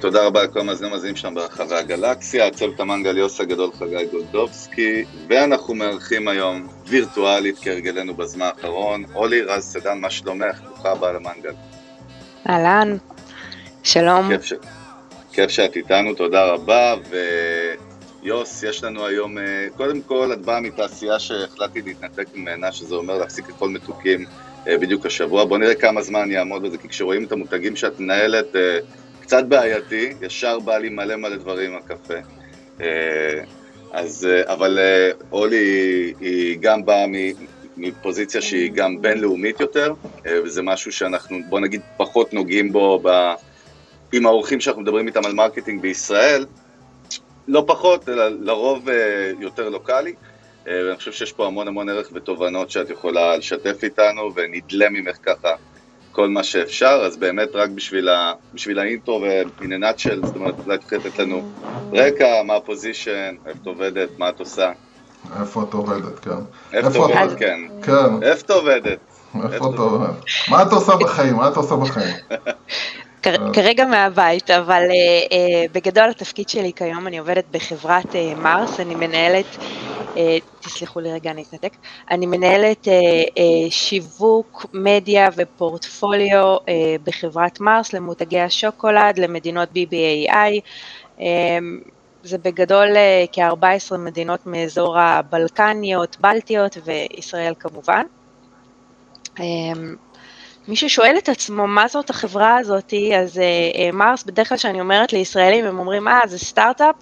תודה רבה לכל המאזינים המאזינים שלנו ברחבי הגלקסיה, הצוות המנגליוס הגדול חגי גולדובסקי, ואנחנו מארחים היום וירטואלית כהרגלנו בזמן האחרון, אולי רז סדן, מה שלומך? ברוכה הבאה למנגל. אהלן, שלום. כיף, ש... כיף שאת איתנו, תודה רבה, ויוס, יש לנו היום, אה, קודם כל, את באה מתעשייה שהחלטתי להתנתק ממנה, שזה אומר להפסיק לאכול מתוקים אה, בדיוק השבוע. בואו נראה כמה זמן אני אעמוד בזה, כי כשרואים את המותגים שאת מנהלת, אה, קצת בעייתי, ישר בא לי מלא מלא דברים מהקפה. אה, אז, אה, אבל אה, אולי היא, גם באה מפוזיציה שהיא גם בינלאומית יותר, וזה משהו שאנחנו, בוא נגיד, פחות נוגעים בו ב... עם האורחים שאנחנו מדברים איתם על marketing בישראל, לא פחות, אלא לרוב יותר לוקאלי. ואני חושב שיש פה המון המון ערך ותובנות שאת יכולה לשתף איתנו, ונדלה ממך ככה כל מה שאפשר, אז באמת רק בשביל, ה, בשביל האינטרו a nutshell, זאת אומרת, אולי תוכלי לתת לנו רקע, מה הפוזיישן, איפה את עובדת, מה את עושה. איפה את עובדת, כן. איפה את עובדת, כן. כן, איפה את עובדת? איפה את עובדת. מה את עושה בחיים? מה את עושה בחיים? כ- כרגע מהבית, אבל אה, אה, בגדול התפקיד שלי כיום, אני עובדת בחברת אה, מרס, אני מנהלת, אה, תסלחו לי רגע, אני אתנתק, אני מנהלת אה, אה, שיווק, מדיה ופורטפוליו אה, בחברת מרס למותגי השוקולד, למדינות BBAI. אה, זה בגדול אה, כ-14 מדינות מאזור הבלקניות, בלטיות וישראל כמובן. אה, מי ששואל את עצמו מה זאת החברה הזאת, אז uh, מרס, בדרך כלל כשאני אומרת לישראלים, הם אומרים, אה, זה סטארט-אפ?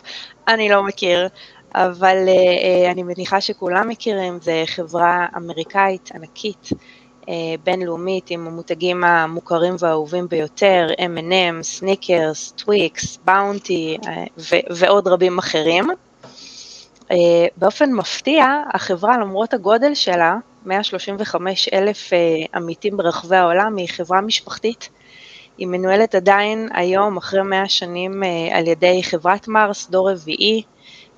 אני לא מכיר, אבל uh, uh, אני מניחה שכולם מכירים, זה חברה אמריקאית ענקית, uh, בינלאומית, עם המותגים המוכרים והאהובים ביותר, M&M, סניקרס, טוויקס, באונטי ועוד רבים אחרים. Uh, באופן מפתיע, החברה, למרות הגודל שלה, 135 אלף uh, עמיתים ברחבי העולם, היא חברה משפחתית. היא מנוהלת עדיין היום, אחרי 100 שנים, uh, על ידי חברת מרס, דור רביעי,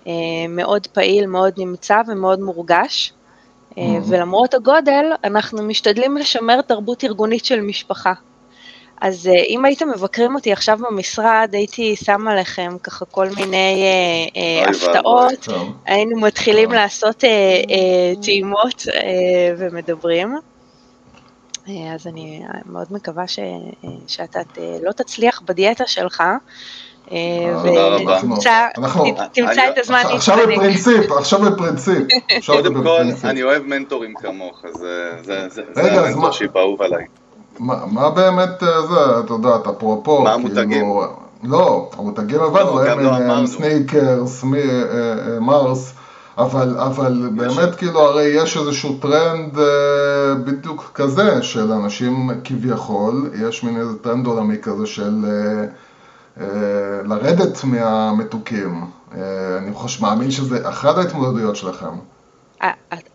uh, מאוד פעיל, מאוד נמצא ומאוד מורגש. Uh, ולמרות הגודל, אנחנו משתדלים לשמר תרבות ארגונית של משפחה. אז אה, אם הייתם מבקרים אותי עכשיו במשרד, הייתי שמה לכם ככה כל מיני אה, אוי הפתעות. היינו מתחילים. לעשות טעימות אה, ומדברים. אה, אז אני מאוד מקווה ש, אה, שאתה ת- לא תצליח בדיאטה שלך, תודה רבה. ותמצא אנחנו- ת- תמצא אני- את הזמן עכשיו להתפנק. בפרינציפ, עכשיו בפרינציפ. עכשיו זה קודם כל, בפרינציפ. אני אוהב מנטורים כמוך, זה, המנטור מה- שהיא אהוב עליי. מה מה באמת אה, זה, את יודעת, אפרופו, מה המותגים? כאילו, לא, המותגים הבנו, לא, גם לא הם אמרנו. סנייקרס, מי- אה, אה, מרס, אבל, אבל באמת כאילו הרי יש איזשהו טרנד אה, בדיוק כזה של אנשים כביכול, יש מין איזה טרנד עולמי כזה של אה, אה, לרדת מהמתוקים. אה, אני חושב, מאמין שזה אחת ההתמודדויות שלכם.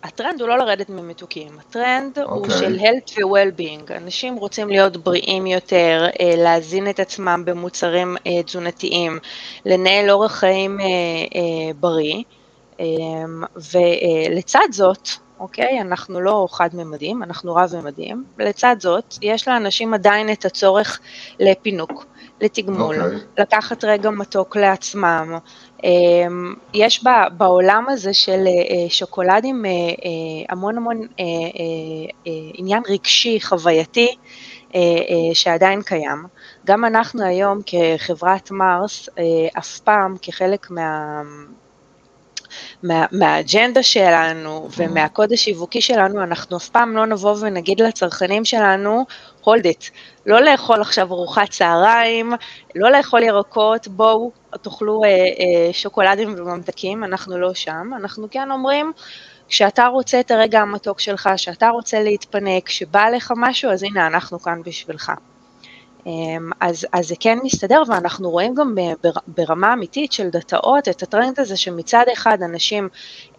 הטרנד הוא לא לרדת ממתוקים, הטרנד הוא אוקיי. של health ו-well-being, אנשים רוצים להיות בריאים יותר, אה, להזין את עצמם במוצרים אה, תזונתיים, לנהל אורח חיים אה, בריא, אה, ולצד זאת, אוקיי, אנחנו לא חד-ממדים, אנחנו רב-ממדים, לצד זאת, יש לאנשים עדיין את הצורך לפינוק, לתגמול, אוקיי. לקחת רגע מתוק לעצמם. אמ, יש בעולם הזה של אה, אה, שוקולדים אה, המון המון עניין רגשי, חווייתי, שעדיין קיים. גם אנחנו היום כחברת מרס, אף פעם כחלק מה... מה, מהאג'נדה שלנו ומהקוד השיווקי שלנו, אנחנו אף פעם לא נבוא ונגיד לצרכנים שלנו, hold it, לא לאכול עכשיו ארוחת צהריים, לא לאכול ירקות, בואו תאכלו אה, אה, שוקולדים וממתקים, אנחנו לא שם, אנחנו כן אומרים, כשאתה רוצה את הרגע המתוק שלך, כשאתה רוצה להתפנק, כשבא לך משהו, אז הנה אנחנו כאן בשבילך. אמ, אז, אז זה כן מסתדר, ואנחנו רואים גם ברמה אמיתית של דאטאות את הטרנד הזה שמצד אחד אנשים,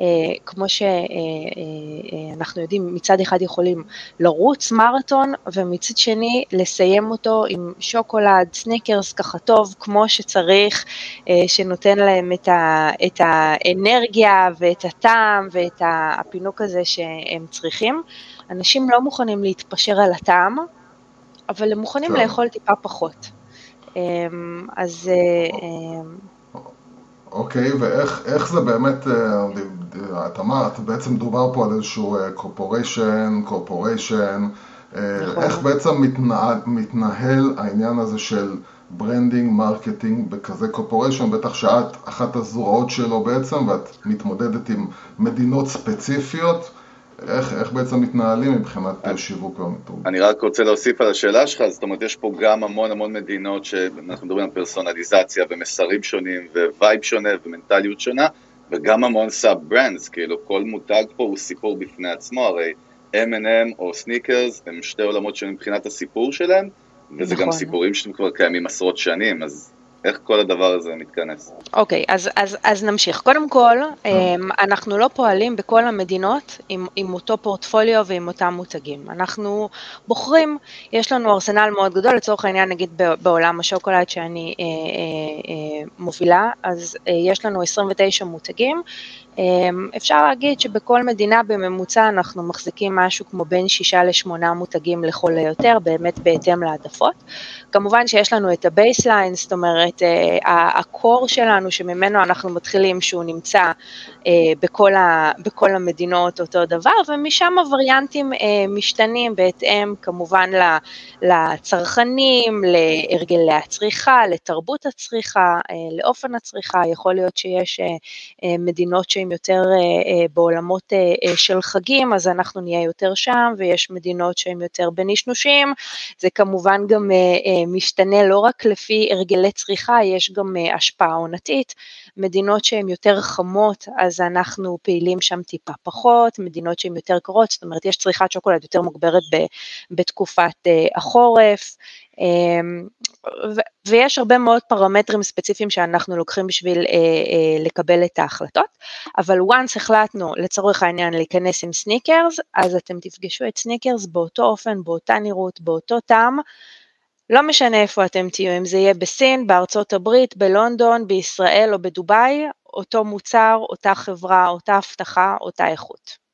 אה, כמו שאנחנו יודעים, מצד אחד יכולים לרוץ מרתון, ומצד שני לסיים אותו עם שוקולד, סניקרס, ככה טוב, כמו שצריך, שנותן להם את, ה, את האנרגיה ואת הטעם ואת הפינוק הזה שהם צריכים. אנשים לא מוכנים להתפשר על הטעם, אבל הם מוכנים טוב. לאכול טיפה פחות. אמ, אז... אה, אמ, אוקיי, ואיך זה באמת, אה, את אמרת, בעצם דובר פה על איזשהו corporation, אה, corporation, נכון. איך בעצם מתנהל, מתנהל העניין הזה של branding, marketing בכזה corporation, בטח שאת אחת הזרועות שלו בעצם, ואת מתמודדת עם מדינות ספציפיות. איך, איך בעצם מתנהלים מבחינת אני, שיווק ומיתוג? אני רק רוצה להוסיף על השאלה שלך, זאת אומרת, יש פה גם המון המון מדינות שאנחנו מדברים על פרסונליזציה ומסרים שונים ו vibe שונה ומנטליות שונה, וגם המון sub brands, כאילו כל מותג פה הוא סיפור בפני עצמו, הרי M&M או סניקרס הם שתי עולמות שונים מבחינת הסיפור שלהם, וזה נכון. גם סיפורים שהם כבר קיימים עשרות שנים, אז איך כל הדבר הזה מתכנס. אוקיי, okay, אז, אז, אז נמשיך. קודם כל, mm. אנחנו לא פועלים בכל המדינות עם, עם אותו פורטפוליו ועם אותם מותגים. אנחנו בוחרים, יש לנו ארסנל מאוד גדול, לצורך העניין נגיד בעולם השוקולד שאני אה, אה, אה, מובילה, אז אה, יש לנו 29 מותגים, אפשר להגיד שבכל מדינה בממוצע אנחנו מחזיקים משהו כמו בין שישה לשמונה מותגים לכל היותר, באמת בהתאם להעדפות. כמובן שיש לנו את ה baseline, זאת אומרת, אה, ה core שלנו שממנו אנחנו מתחילים, שהוא נמצא אה, בכל, ה, בכל המדינות אותו דבר, ומשם הווריאנטים אה, משתנים בהתאם כמובן לצרכנים, להרגלי הצריכה, לתרבות הצריכה, לאופן הצריכה, יכול להיות שיש מדינות שהן יותר בעולמות של חגים, אז אנחנו נהיה יותר שם, ויש מדינות שהן יותר בנשנושים, זה כמובן גם משתנה לא רק לפי הרגלי צריכה, יש גם השפעה עונתית, מדינות שהן יותר חמות, אז אנחנו פעילים שם טיפה פחות, מדינות שהן יותר קרות, זאת אומרת יש צריכת שוקולד יותר מוגברת בתקופת אה, החורף, אמ, ויש הרבה מאוד פרמטרים ספציפיים שאנחנו לוקחים בשביל אה, אה, לקבל את ההחלטות, אבל once החלטנו לצורך העניין להיכנס עם סניקרס, אז אתם תפגשו את סניקרס באותו אופן, באותה נראות, באותו טעם, לא משנה איפה אתם תהיו, אם זה יהיה בסין, בארצות הברית, בלונדון, בישראל או בדובאי, אותו מוצר, אותה חברה, אותה הבטחה, אותה איכות.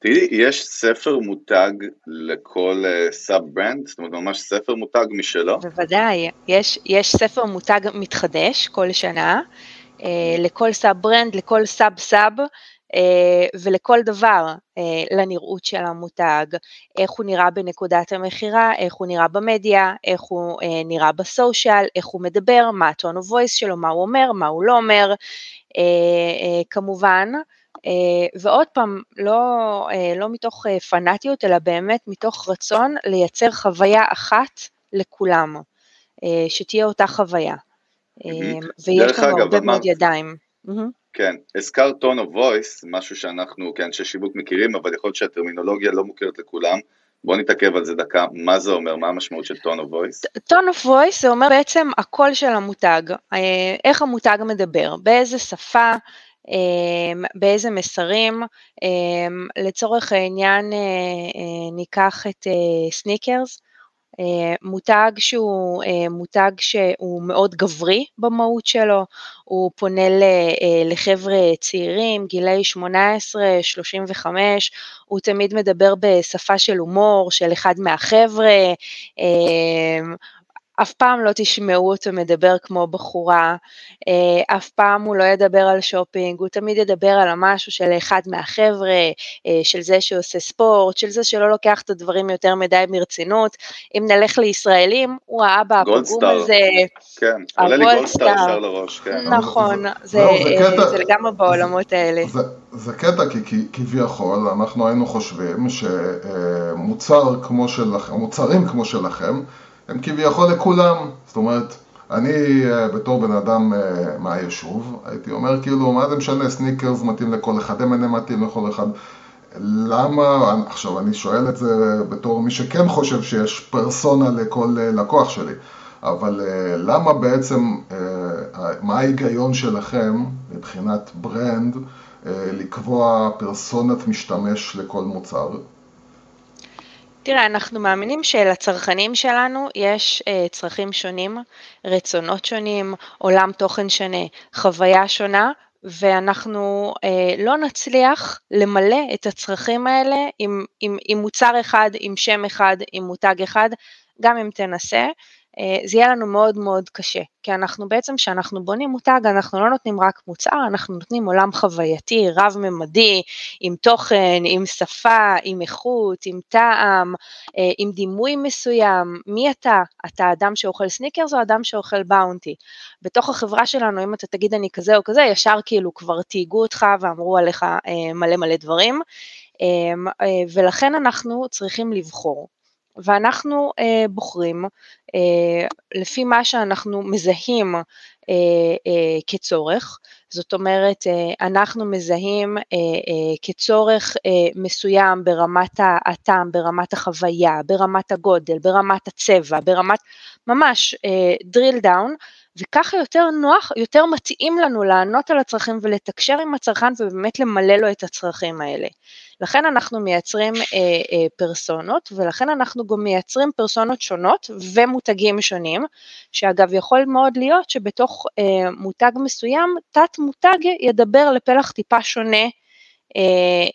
תגידי, יש ספר מותג לכל sub אה, brand? זאת אומרת, ממש ספר מותג משלו? בוודאי, יש, יש ספר מותג מתחדש כל שנה, אה, לכל sub brand, לכל sub sub, אה, ולכל דבר, אה, לנראות של המותג, איך הוא נראה בנקודת המכירה, איך הוא נראה במדיה, איך הוא אה, נראה בסושיאל, איך הוא מדבר, מה הטון וויס שלו, מה הוא אומר, מה הוא לא אומר, כמובן. ועוד פעם, לא, לא מתוך פנאטיות, אלא באמת מתוך רצון לייצר חוויה אחת לכולם, שתהיה אותה חוויה. ויש לנו הרבה מאוד ידיים. כן, הזכרת tone of voice, משהו שאנחנו כאנשי שיווק מכירים, אבל יכול להיות שהטרמינולוגיה לא מוכרת לכולם. בוא נתעכב על זה דקה, מה זה אומר, מה המשמעות של טון אוף וויס? טון אוף וויס זה אומר בעצם הקול של המותג, אה, איך המותג מדבר, באיזה שפה, אה, באיזה מסרים, אה, לצורך העניין ניקח את סניקרס, מותג שהוא אה, מותג שהוא מאוד גברי במהות שלו, הוא פונה אה, לחבר'ה צעירים, גילאי 18-35, הוא תמיד מדבר בשפה של הומור, של אחד מהחבר'ה, אף פעם לא תשמעו אותו מדבר כמו בחורה, אה, אף פעם הוא לא ידבר על שופינג, הוא תמיד ידבר על המשהו של אחד מהחבר'ה, אה, של זה שעושה ספורט, של זה שלא לוקח את הדברים יותר מדי ברצינות. אם נלך לישראלים, הוא האבא הפגום הזה. כן, עולה לי גולדסטאר ישר לראש, כן. נכון, זה, לא, זה, זה, לגמרי בעולמות האלה. זה, זה קטע כי כביכול אנחנו היינו חושבים שמוצר כמו שלכם, מוצרים כמו שלכם, הם כביכול לכולם, זאת אומרת, אני אה, בתור בן אדם אה, מהיישוב, הייתי אומר כאילו, מה זה משנה, סניקרס מתאים לכל אחד, M&M מתאים לכל אחד. למה, עכשיו אני שואל את זה בתור מי שכן חושב שיש פרסונה לכל לקוח שלי, אבל למה בעצם, מה ההיגיון שלכם מבחינת ברנד לקבוע פרסונת משתמש לכל מוצר? תראה, אנחנו מאמינים שלצרכנים שלנו יש uh, צרכים שונים, רצונות שונים, עולם תוכן שונה, חוויה שונה, ואנחנו uh, לא נצליח למלא את הצרכים האלה עם, עם, עם מוצר אחד, עם שם אחד, עם מותג אחד, גם אם תנסה. אה, זה יהיה לנו מאוד מאוד קשה, כי אנחנו בעצם, כשאנחנו בונים מותג, אנחנו לא נותנים רק מוצר, אנחנו נותנים עולם חווייתי, רב-ממדי, עם תוכן, עם שפה, עם איכות, עם טעם, אה, עם דימוי מסוים. מי אתה? אתה אדם שאוכל סניקרס או אדם שאוכל באונטי? בתוך החברה שלנו, אם אתה תגיד אני כזה או כזה, ישר כאילו כבר תהיגו אותך ואמרו עליך אה, מלא מלא דברים. ולכן אנחנו צריכים לבחור. ואנחנו אה, בוחרים לפי מה שאנחנו מזהים אה, אה, כצורך, זאת אומרת אה, אנחנו מזהים אה, אה, כצורך אה, מסוים ברמת הטעם, ברמת החוויה, ברמת הגודל, ברמת הצבע, ברמת ממש אה, drill down, וככה יותר נוח, יותר מתאים לנו לענות על הצרכים ולתקשר עם הצרכן ובאמת למלא לו את הצרכים האלה. לכן אנחנו מייצרים אה, אה, פרסונות, ולכן אנחנו גם מייצרים פרסונות שונות ומותגים שונים, שאגב יכול מאוד להיות שבתוך אה, מותג מסוים, תת מותג ידבר לפלח טיפה שונה אה,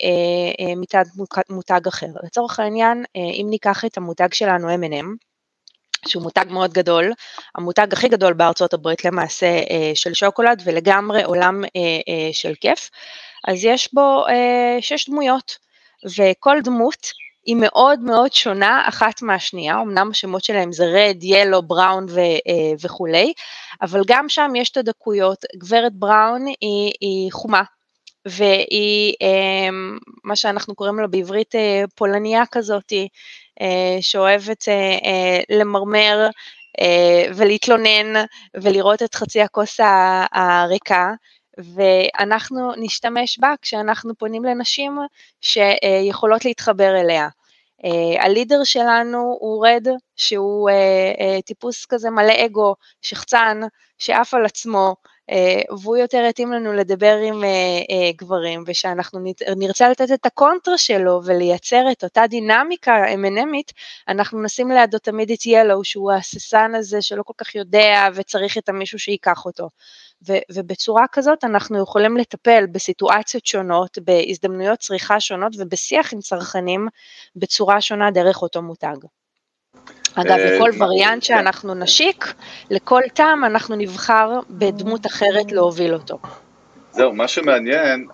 אה, אה, מתת מותג אחר. לצורך העניין, אם ניקח את המותג שלנו M&M, שהוא מותג מאוד גדול, המותג הכי גדול בארצות הברית למעשה אה, של שוקולד ולגמרי עולם אה, אה, של כיף, אז יש בו שש דמויות, וכל דמות היא מאוד מאוד שונה אחת מהשנייה, אמנם השמות שלהם זה רד, ילו, בראון וכולי, אבל גם שם יש את הדקויות, גברת בראון היא, היא חומה, והיא מה שאנחנו קוראים לה בעברית פולניה כזאתי, אה, שאוהבת אה, אה, למרמר ולהתלונן ולראות את חצי הכוס הריקה, ואנחנו נשתמש בה כשאנחנו פונים לנשים שיכולות להתחבר אליה. הלידר שלנו הוא רד, שהוא טיפוס כזה מלא אגו, שחצן, שעף על עצמו, אה, והוא יותר יתאים לנו לדבר עם אה, אה, גברים, ושאנחנו נרצה לתת את הקונטרה שלו ולייצר את אותה דינמיקה M&Mית, אנחנו נשים לידו תמיד את ילו, שהוא ההססן הזה שלא כל כך יודע וצריך את המישהו שייקח אותו. ו- ובצורה כזאת אנחנו יכולים לטפל בסיטואציות שונות, בהזדמנויות צריכה שונות ובשיח עם צרכנים בצורה שונה דרך אותו מותג. אגב, אה, לכל וריאנט שאנחנו נשיק, לכל טעם אנחנו נבחר בדמות אחרת להוביל אותו. זהו, מה שמעניין,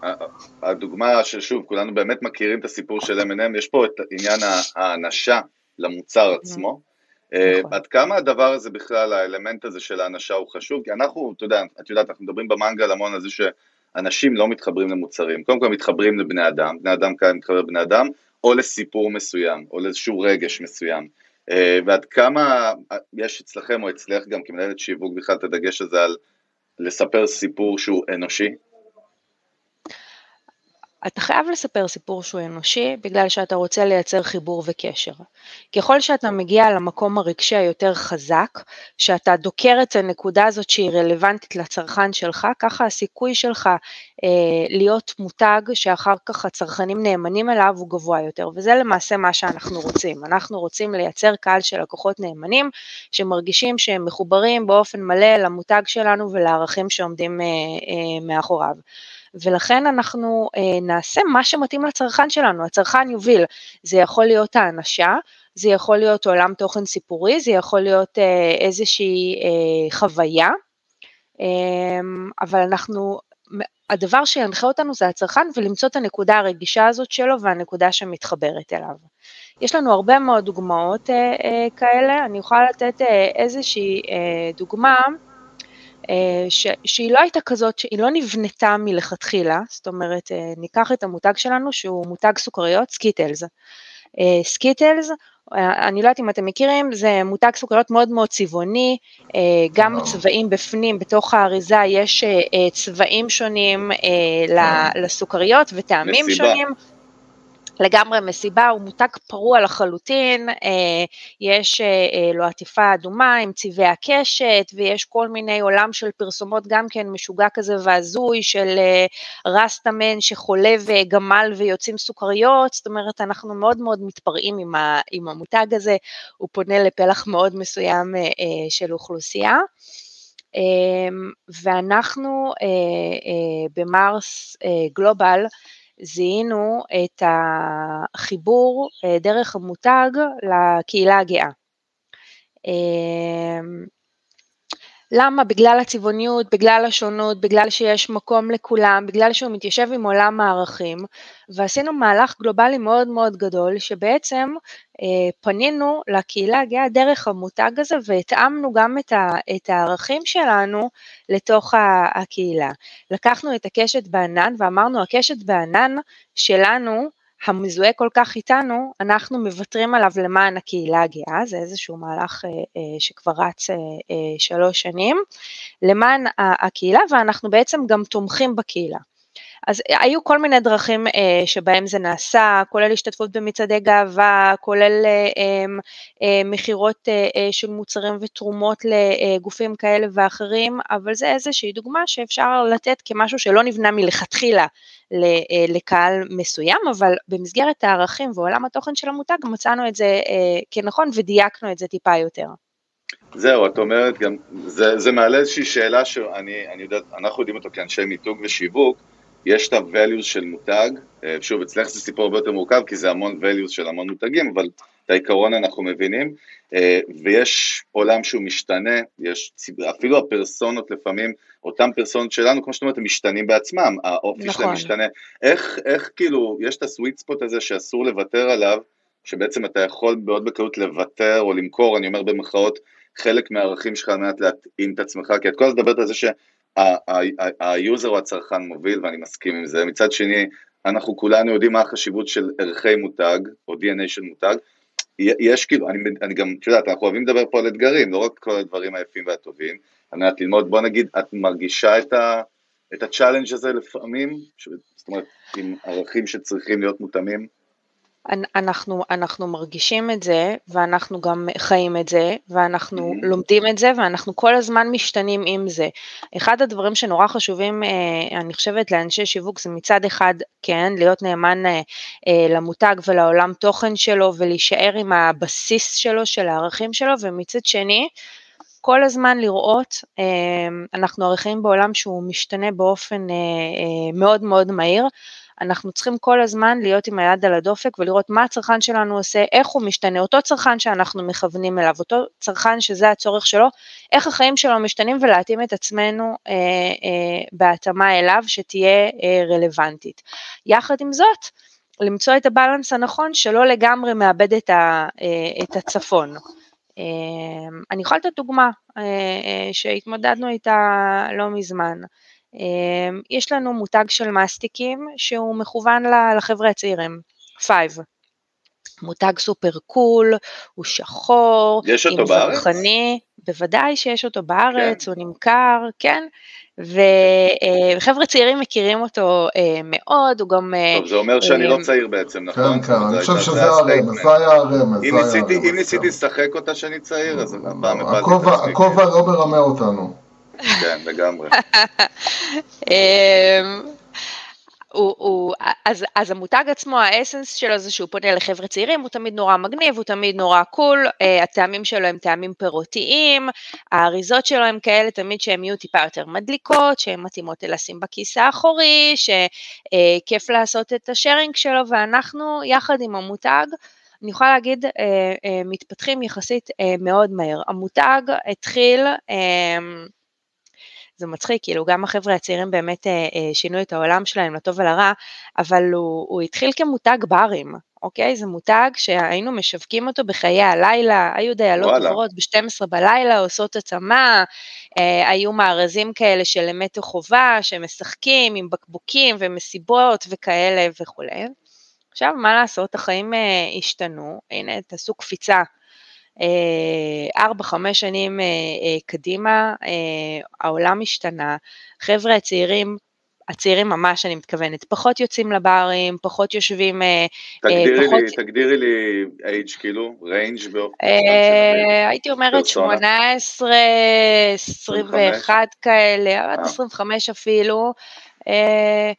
הדוגמה ששוב, כולנו באמת מכירים את הסיפור של M&M, יש פה את עניין האנשה למוצר mm-hmm. עצמו. אה, נכון. עד כמה הדבר הזה בכלל, האלמנט הזה של האנשה הוא חשוב? כי אנחנו, אתה יודע, את יודעת, אנחנו מדברים במנגל המון על זה שאנשים לא מתחברים למוצרים. קודם כל מתחברים לבני אדם, בני אדם כאן מתחבר לבני אדם, או לסיפור מסוים, או לאיזשהו רגש מסוים. אה, ועד כמה יש אצלכם או אצלך גם כמנהלת שיווק בכלל את הדגש הזה על לספר סיפור שהוא אנושי? אתה חייב לספר סיפור שהוא אנושי בגלל שאתה רוצה לייצר חיבור וקשר. ככל שאתה מגיע למקום הרגשי היותר חזק, שאתה דוקר את הנקודה הזאת שהיא רלוונטית לצרכן שלך, ככה הסיכוי שלך אה, להיות מותג שאחר כך הצרכנים נאמנים אליו הוא גבוה יותר, וזה למעשה מה שאנחנו רוצים. אנחנו רוצים לייצר קהל של לקוחות נאמנים, שמרגישים שהם מחוברים באופן מלא למותג שלנו ולערכים שעומדים אה, אה, מאחוריו. ולכן אנחנו אה, נעשה מה שמתאים לצרכן שלנו, הצרכן יוביל, זה יכול להיות האנשה, זה יכול להיות עולם תוכן סיפורי, זה יכול להיות אה, איזושהי אה, חוויה, אה, אבל אנחנו, הדבר שינחה אותנו זה הצרכן ולמצוא את הנקודה הרגישה הזאת שלו והנקודה שמתחברת אליו. יש לנו הרבה מאוד דוגמאות אה, אה, כאלה, אני יכולה לתת אה, איזושהי אה, דוגמה, ש, שהיא לא הייתה כזאת, שהיא לא נבנתה מלכתחילה, זאת אומרת, אה, ניקח את המותג שלנו שהוא מותג סוכריות, סקיטלס. אה, סקיטלס, אני לא יודעת אם אתם מכירים, זה מותג סוכריות מאוד מאוד צבעוני, גם צבעים בפנים, בתוך האריזה יש צבעים שונים לסוכריות וטעמים. שונים. לגמרי מסיבה, הוא מותג פרוע לחלוטין, אה, יש אה, אה, לו עטיפה אדומה עם צבעי הקשת, ויש כל מיני עולם של פרסומות גם כן משוגע כזה והזוי, של רסטאמן שחולה וגמל ויוצאים סוכריות, זאת אומרת אנחנו מאוד מאוד מתפרעים עם, המותג הזה, הוא פונה לפלח מאוד מסוים של אוכלוסייה. ואנחנו במרס גלובל, זיהינו את החיבור אה, דרך המותג לקהילה הגאה. למה? בגלל הצבעוניות, בגלל השונות, בגלל שיש מקום לכולם, בגלל שהוא מתיישב עם עולם הערכים, ועשינו מהלך גלובלי מאוד מאוד גדול, שבעצם אה, פנינו לקהילה הגאה דרך המותג הזה, והתאמנו גם את, ה, את הערכים שלנו לתוך הקהילה. לקחנו את הקשת בענן ואמרנו, הקשת בענן שלנו, המזוהה כל כך איתנו, אנחנו מוותרים עליו למען הקהילה הגאה, זה איזשהו מהלך אה, אה, שכבר רץ אה, שלוש שנים, למען הקהילה ואנחנו בעצם גם תומכים בקהילה. אז היו כל מיני דרכים אה, שבהם זה נעשה, כולל השתתפות במצעדי גאווה, כולל אה, אמ, אה, מכירות אה, אה, של מוצרים ותרומות לגופים כאלה ואחרים, אבל זה איזושהי דוגמה שאפשר לתת כמשהו שלא נבנה מלכתחילה אה, לקהל מסוים, אבל במסגרת הערכים ועולם התוכן של המותג מצאנו את זה אה, כנכון ודייקנו את זה טיפה יותר. זהו, את אומרת גם, זה, זה מעלה איזושהי שאלה שאני אני יודע, אנחנו יודעים אותו כאנשי מיתוג ושיווק, יש את ה-values של מותג, אה, שוב, אצלך זה סיפור הרבה יותר מורכב, כי זה המון values של המון מותגים, אבל את העיקרון אנחנו מבינים, אה, ויש עולם שהוא משתנה, יש אפילו הפרסונות לפעמים, אותם פרסונות שלנו, כמו שאת אומרת, הם משתנים בעצמם, האופי נכון. שלהם משתנה. איך, איך כאילו, יש את הסוויט ספוט הזה שאסור לוותר עליו, שבעצם אתה יכול מאוד בקלות לוותר או למכור, אני אומר במרכאות, חלק מהערכים שלך על מנת להתאים את עצמך, כי את כל הזמן מדברת על זה ה user או הצרכן מוביל ואני מסכים עם זה, מצד שני אנחנו כולנו יודעים מה החשיבות של ערכי מותג או DNA של מותג, יש כאילו, אני, אני גם, את יודעת, אנחנו אוהבים לדבר פה על אתגרים, לא רק כל הדברים היפים והטובים, על מנת ללמוד, בוא נגיד, את מרגישה את, ה, את ה challenge הזה לפעמים, זאת אומרת, עם ערכים שצריכים להיות מותאמים? אנחנו, אנחנו מרגישים את זה, ואנחנו גם חיים את זה, ואנחנו mm-hmm. לומדים את זה, ואנחנו כל הזמן משתנים עם זה. אחד הדברים שנורא חשובים, אה, אני חושבת, לאנשי שיווק, זה מצד אחד, כן, להיות נאמן אה, אה, למותג ולעולם תוכן שלו, ולהישאר עם הבסיס שלו, של הערכים שלו, ומצד שני, כל הזמן לראות, אנחנו ערכים בעולם שהוא משתנה באופן מאוד מאוד מהיר, אנחנו צריכים כל הזמן להיות עם היד על הדופק ולראות מה הצרכן שלנו עושה, איך הוא משתנה, אותו צרכן שאנחנו מכוונים אליו, אותו צרכן שזה הצורך שלו, איך החיים שלו משתנים ולהתאים את עצמנו אה, אה, בהתאמה אליו שתהיה אה, רלוונטית. יחד עם זאת, למצוא את הבלנס הנכון שלא לגמרי מאבד את, ה, אה, את הצפון. אה, אני יכולה לתת דוגמה אה, אה, שהתמודדנו איתה לא מזמן. אמ, יש לנו מותג של מסטיקים שהוא מכוון לחבר'ה הצעירים, פייב. מותג super cool, הוא שחור, יש אותו בארץ? זרחני, בוודאי שיש אותו בארץ, כן. הוא נמכר, כן, וחבר'ה צעירים מכירים אותו אה, מאוד, הוא גם... אה, טוב, זה אומר שאני לא אה, צעיר בעצם, נכון? כן, כן, אני חושב שזה הרמז, זה היה הרמז. אם ניסיתי לשחק אותה שאני צעיר, אז הפעם את עצמי. הכובע לא מרמה אותנו. כן, לגמרי. אמ, הוא, הוא, אז, אז המותג עצמו, האסנס שלו זה שהוא פונה לחבר'ה צעירים, הוא תמיד נורא מגניב, הוא תמיד נורא קול, uh, הטעמים שלו הם טעמים פירותיים, האריזות שלו הם כאלה תמיד שהן יהיו טיפה יותר מדליקות, שהן מתאימות לשים בכיס האחורי, שכיף uh, לעשות את השארינג שלו, ואנחנו יחד עם המותג, אני יכולה להגיד, uh, uh, מתפתחים יחסית uh, מאוד מהר. המותג התחיל, uh, זה מצחיק, כאילו גם החבר'ה הצעירים באמת אה, אה, שינו את העולם שלהם לטוב ולרע, אבל הוא, הוא התחיל כמותג ברים, אוקיי? זה מותג שהיינו משווקים אותו בחיי הלילה, היו דיילות עוברות ב-12 בלילה, עושות עצמה, אה, היו מארזים כאלה של אמת וחובה, שמשחקים עם בקבוקים ומסיבות וכאלה וכולי. עכשיו, מה לעשות, החיים אה, השתנו, הנה, תעשו קפיצה ארבע, חמש שנים אה, אה, קדימה, העולם השתנה, חבר'ה הצעירים הצעירים ממש, אני מתכוונת, פחות יוצאים לברים, פחות יושבים, אה, תגדירי פחות... לי, תגדירי לי age כאילו, range באופן אה, הייתי אומרת פרסונה. 18, 21 כאלה, עד 25 אפילו. אה,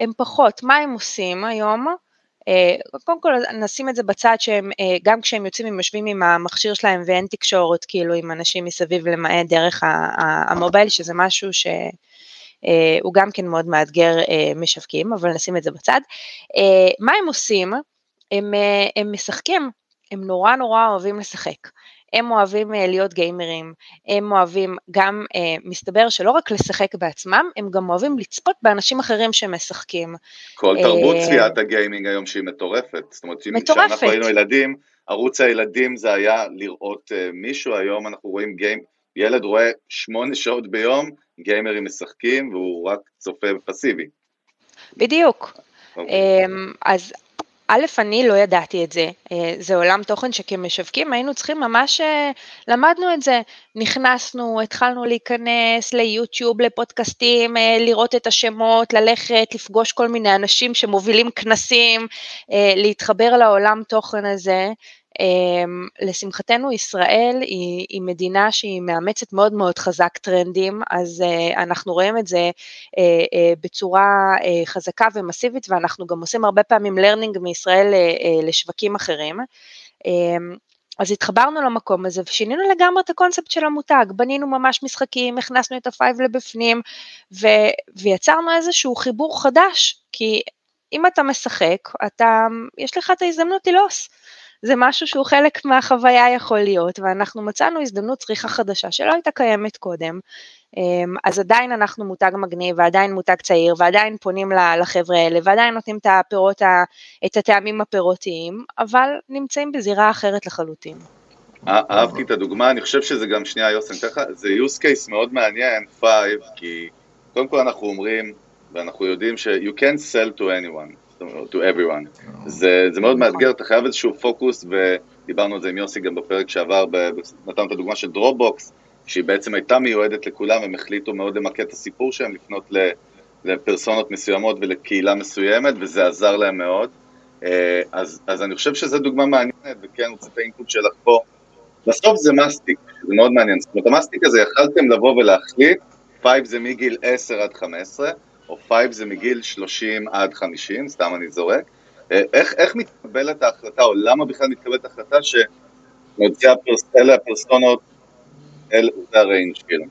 הם פחות, מה הם עושים היום? אה, קודם כל נשים את זה בצד שהם, אה, גם כשהם יוצאים הם יושבים עם המכשיר שלהם ואין תקשורת כאילו עם אנשים מסביב למעט דרך המובייל, שזה משהו ש... אה, גם כן מאוד מאתגר משווקים, אבל נשים את זה בצד. מה הם עושים? הם, הם משחקים, הם נורא נורא אוהבים לשחק. הם אוהבים אה, להיות גיימרים, הם אוהבים גם, אה, מסתבר שלא רק לשחק בעצמם, הם גם אוהבים לצפות באנשים אחרים שמשחקים. כל אה, תרבות צפיית הגיימינג היום שהיא מטורפת. זאת אומרת. כשאנחנו היינו ילדים, ערוץ הילדים זה היה לראות מישהו, היום אנחנו רואים גיים, ילד רואה שמונה שעות ביום, גיימרים משחקים, והוא רק צופה פסיבי. בדיוק. אוקיי. אמ, אז א', אני לא ידעתי את זה, אה, זה עולם תוכן שכמשווקים היינו צריכים ממש, אה, למדנו את זה, נכנסנו, התחלנו להיכנס ליוטיוב, לפודקאסטים, אה, לראות את השמות, ללכת, לפגוש כל מיני אנשים שמובילים כנסים, להתחבר לעולם תוכן הזה. אמ, לשמחתנו ישראל היא, היא מדינה שהיא מאמצת מאוד מאוד חזק טרנדים, אז אה, אנחנו רואים את זה אה, אה, בצורה חזקה ומסיבית, ואנחנו גם עושים הרבה פעמים learning מישראל לשווקים אחרים. אמ, אז התחברנו למקום הזה ושינינו לגמרי את הקונספט של המותג, בנינו ממש משחקים, הכנסנו את הפייב לבפנים ו, ויצרנו איזשהו חיבור חדש, כי אם אתה משחק, אתה, יש לך את ההזדמנות ללעוס. זה משהו שהוא חלק מהחוויה יכול להיות, ואנחנו מצאנו הזדמנות צריכה חדשה שלא הייתה קיימת קודם. אמ, אז עדיין אנחנו מותג מגניב, ועדיין מותג צעיר, ועדיין פונים לחבר'ה האלה, ועדיין נותנים את הפירות, את הטעמים הפירותיים, אבל נמצאים בזירה אחרת לחלוטין. אה- אהבתי את הדוגמה, אני חושב שזה גם, שנייה יוסי, אני אתן לך, זה use case מאוד מעניין, Five, כי קודם כל אנחנו אומרים, ואנחנו יודעים ש- you can't sell to anyone, זאת אומרת, to everyone. זה, זה מאוד מאתגר, אתה חייב איזשהו פוקוס, ודיברנו על זה עם יוסי גם בפרק שעבר, נתנו את הדוגמה של דרופבוקס, שהיא בעצם הייתה מיועדת לכולם, הם החליטו מאוד למקד את הסיפור שלהם, לפנות לפרסונות מסוימות ולקהילה מסוימת, וזה עזר להם מאוד. אה, אז, אז אני חושב שזו דוגמה מעניינת, וכן רוצה את ה input שלך פה. בסוף זה מסטיק, זה מאוד מעניין. זאת אומרת, המסטיק הזה יכלתם לבוא ולהחליט, Five זה מגיל 10 עד 15, או Five זה מגיל 30 עד 50, סתם אני זורק. אה, איך, איך מתקבלת ההחלטה, או למה בכלל מתקבלת ההחלטה שמוציאה הפרס, אלה הפרסונות, אלה זה הריינג' כאילו.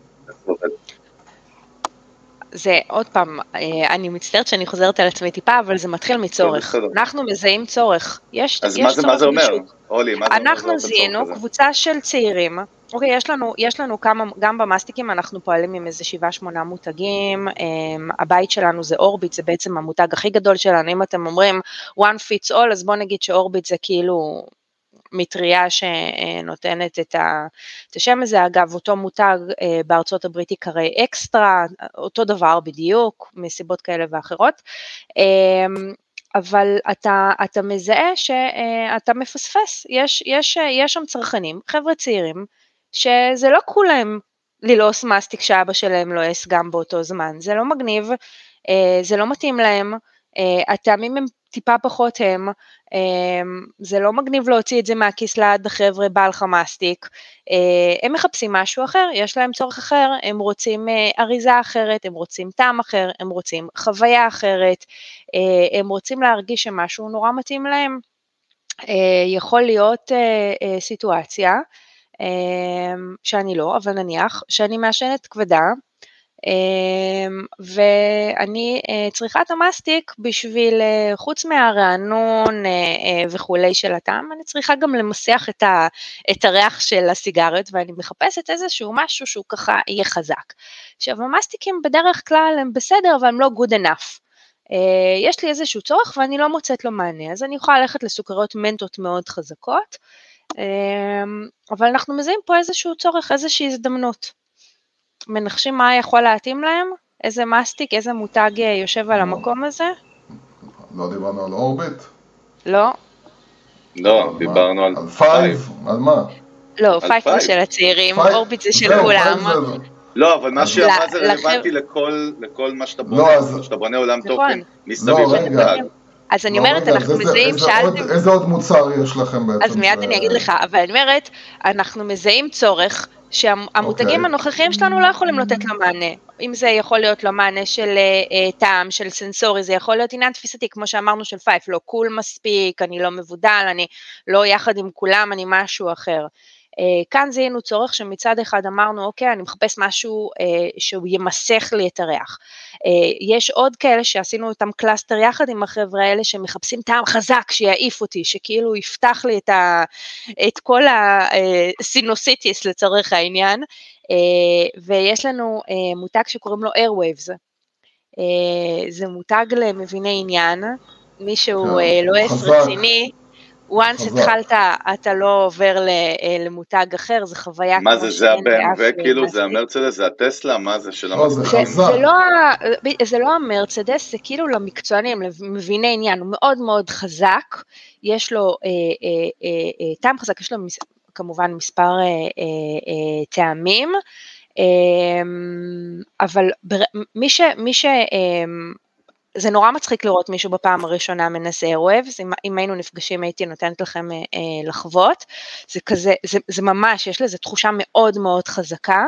זה עוד פעם, אה, אני מצטערת שאני חוזרת על עצמי טיפה, אבל זה מתחיל מצורך. אנחנו מזהים צורך, יש, אז יש מה זה, מה צורך זה אומר? אולי, מה זה אומר? אנחנו זיהינו צורך? קבוצה של צעירים, אוקיי, יש לנו, יש לנו כמה, גם במאסטיקים אנחנו פועלים עם איזה שבעה שמונה מותגים, um, הבית שלנו זה אורביט, זה בעצם המותג הכי גדול שלנו, אם אתם אומרים one fits all, אז בואו נגיד שאורביט זה כאילו מטריה שנותנת את, ה, את השם הזה, אגב, אותו מותג אה, בארצות הברית ייקרא אקסטרה, אותו דבר בדיוק, מסיבות כאלה ואחרות. אמ, אבל אתה, אתה מזהה שאתה מפספס, יש, יש, יש שם צרכנים, חבר'ה צעירים, שזה לא כולם ללעוס מסטיק שאבא שלהם לועס גם באותו זמן, זה לא מגניב, אה, זה לא מתאים להם, אה, הטעמים הם טיפה פחות הם, אה, זה לא מגניב להוציא את זה מהכיס ליד החבר'ה בעל לך מסטיק, הם מחפשים משהו אחר, יש להם צורך אחר, הם רוצים אריזה אחרת, הם רוצים טעם אחר, הם רוצים חוויה אחרת, הם רוצים להרגיש שמשהו נורא מתאים להם. יכול להיות סיטואציה, שאני לא, אבל נניח, שאני מעשנת כבדה, אה, ואני אה, צריכה את המסטיק בשביל, אה, חוץ מהרענון אה, וכולי של הטעם, אני צריכה גם למסך את, הריח של הסיגריות, ואני מחפשת איזשהו משהו שהוא ככה יהיה חזק. עכשיו, המסטיקים בדרך כלל הם בסדר, אבל הם לא good enough. יש לי איזשהו צורך ואני לא מוצאת לו מענה, אז אני יכולה ללכת לסוכריות מנטות מאוד חזקות, אבל אנחנו מזהים פה איזשהו צורך, איזושהי הזדמנות. מנחשים מה יכול להתאים להם? איזה מסטיק, איזה מותג אה, יושב על המקום הזה? לא דיברנו על אורביט? לא, לא? דיברנו על על Five? על מה? לא, על Five זה Five. של הצעירים, Five- אורביט זה של כולם. Five לא, אבל מה שהיא אמרה זה רלוונטי לכל לכל מה שאתה לא, בונה, שאתה בונה עולם נכון. תוכן מסביב לא. למותג. אז אני לא, אומרת, רגע, אנחנו אז איזה- מזהים, שאלתם, איזה עוד מוצר יש לכם בעצם? אז מיד ש- אני אגיד לך, אבל אני אומרת, אנחנו מזהים צורך שהמותגים אוקיי. הנוכחיים שלנו לא יכולים לתת לו מענה. אם זה יכול להיות לו מענה של אה, אה, טעם, של sensory, זה יכול להיות עניין תפיסתי, כמו שאמרנו של Five, לא cool מספיק, אני לא מבודל, אני לא יחד עם כולם, אני משהו אחר. אה, כאן זיהינו צורך שמצד אחד אמרנו, אוקיי, אני מחפש משהו אה, שהוא ימסך לי את הריח. אה, יש עוד כאלה שעשינו אותם cluster יחד עם החבר'ה האלה שמחפשים טעם חזק שיעיף אותי, שכאילו יפתח לי את, ה, את כל הסינוסיטיס לצורך העניין, ויש לנו מותג שקוראים לו Airwaves. זה מותג למביני עניין, מי שהוא אה, לועס חזק. רציני, once. התחלת, אתה לא עובר ל- אה, למותג אחר, זו חוויה מה כמו זה, זה שאין באף, ה-BMW כאילו, אה, זה. המרצדס, זה הטסלה, מה זה של לא, זה? זה. זה, לא, זה לא המרצדס, זה כאילו למקצוענים, למביני עניין, הוא מאוד מאוד חזק, יש לו אה, טעם חזק, יש לו כמובן מספר טעמים, אה, אבל מי ש... אה, זה נורא מצחיק לראות מישהו בפעם הראשונה מנסה airwaves, אם, אם היינו נפגשים הייתי נותנת לכם אה, אה, לחוות, זה כזה, זה, זה ממש, יש לזה תחושה מאוד מאוד חזקה,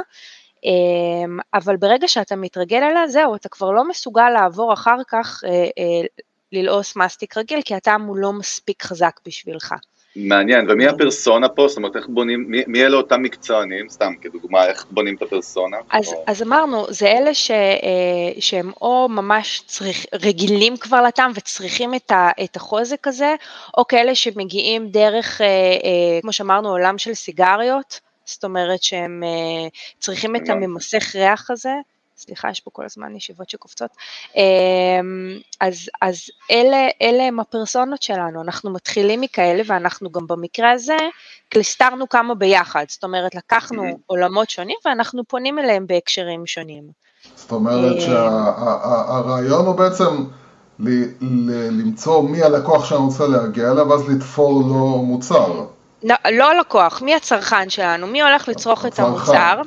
אמ, אבל ברגע שאתה מתרגל אליה, זהו, אתה כבר לא מסוגל לעבור אחר כך אה, אה, ללעוס מסטיק רגיל, כי הטעם הוא לא מספיק חזק בשבילך. מעניין, ומי הפרסונה פה? זאת אומרת, איך בונים, מי, מי אלה אותם מקצוענים? סתם כדוגמה, איך בונים את הפרסונה? אז, או- אז אמרנו, זה אלה ש, אה, שהם או ממש צריך, רגילים כבר לטעם וצריכים את, ה, את החוזק הזה, או כאלה שמגיעים דרך, אה, אה, כמו שאמרנו, עולם של סיגריות, זאת אומרת שהם צריכים את. הממסך ריח הזה. סליחה, יש פה כל הזמן ישיבות שקופצות. אה, אז, אז אלה, אלה הם הפרסונות שלנו, אנחנו מתחילים מכאלה ואנחנו גם במקרה הזה קליסטרנו כמה ביחד, זאת אומרת לקחנו Mhm. עולמות שונים ואנחנו פונים אליהם בהקשרים שונים. זאת אומרת אה, שהרעיון הוא בעצם ל- ל- למצוא מי הלקוח שאני רוצה להגיע אליו, ואז לתפור לו מוצר. לא, לא הלקוח, מי הצרכן שלנו, מי הולך לצרוך את המוצר.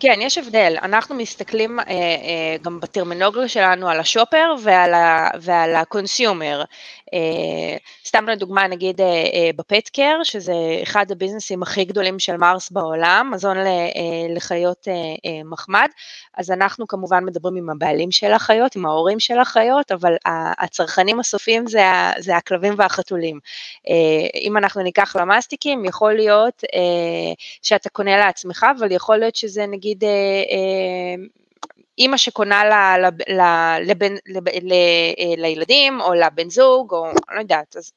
כן, יש הבדל, אנחנו מסתכלים אה, אה, גם בטרמינולוגיה שלנו על ה shopper ועל, ה, ועל ה consumer. אה, סתם לדוגמה, נגיד אה, אה, ב pet care, שזה אחד הביזנסים הכי גדולים של מרס בעולם, מזון לחיות מחמד, אז אנחנו כמובן מדברים עם הבעלים של החיות, עם ההורים של החיות, אבל הצרכנים הסופיים זה, זה הכלבים והחתולים. אם אנחנו ניקח למסטיקים, יכול להיות שאתה קונה לעצמך, אבל יכול להיות שזה נגיד אימא שקונה ל, ל, ל, לבן, לב, ל, אה, לילדים, או לבן זוג, או לא יודעת, אז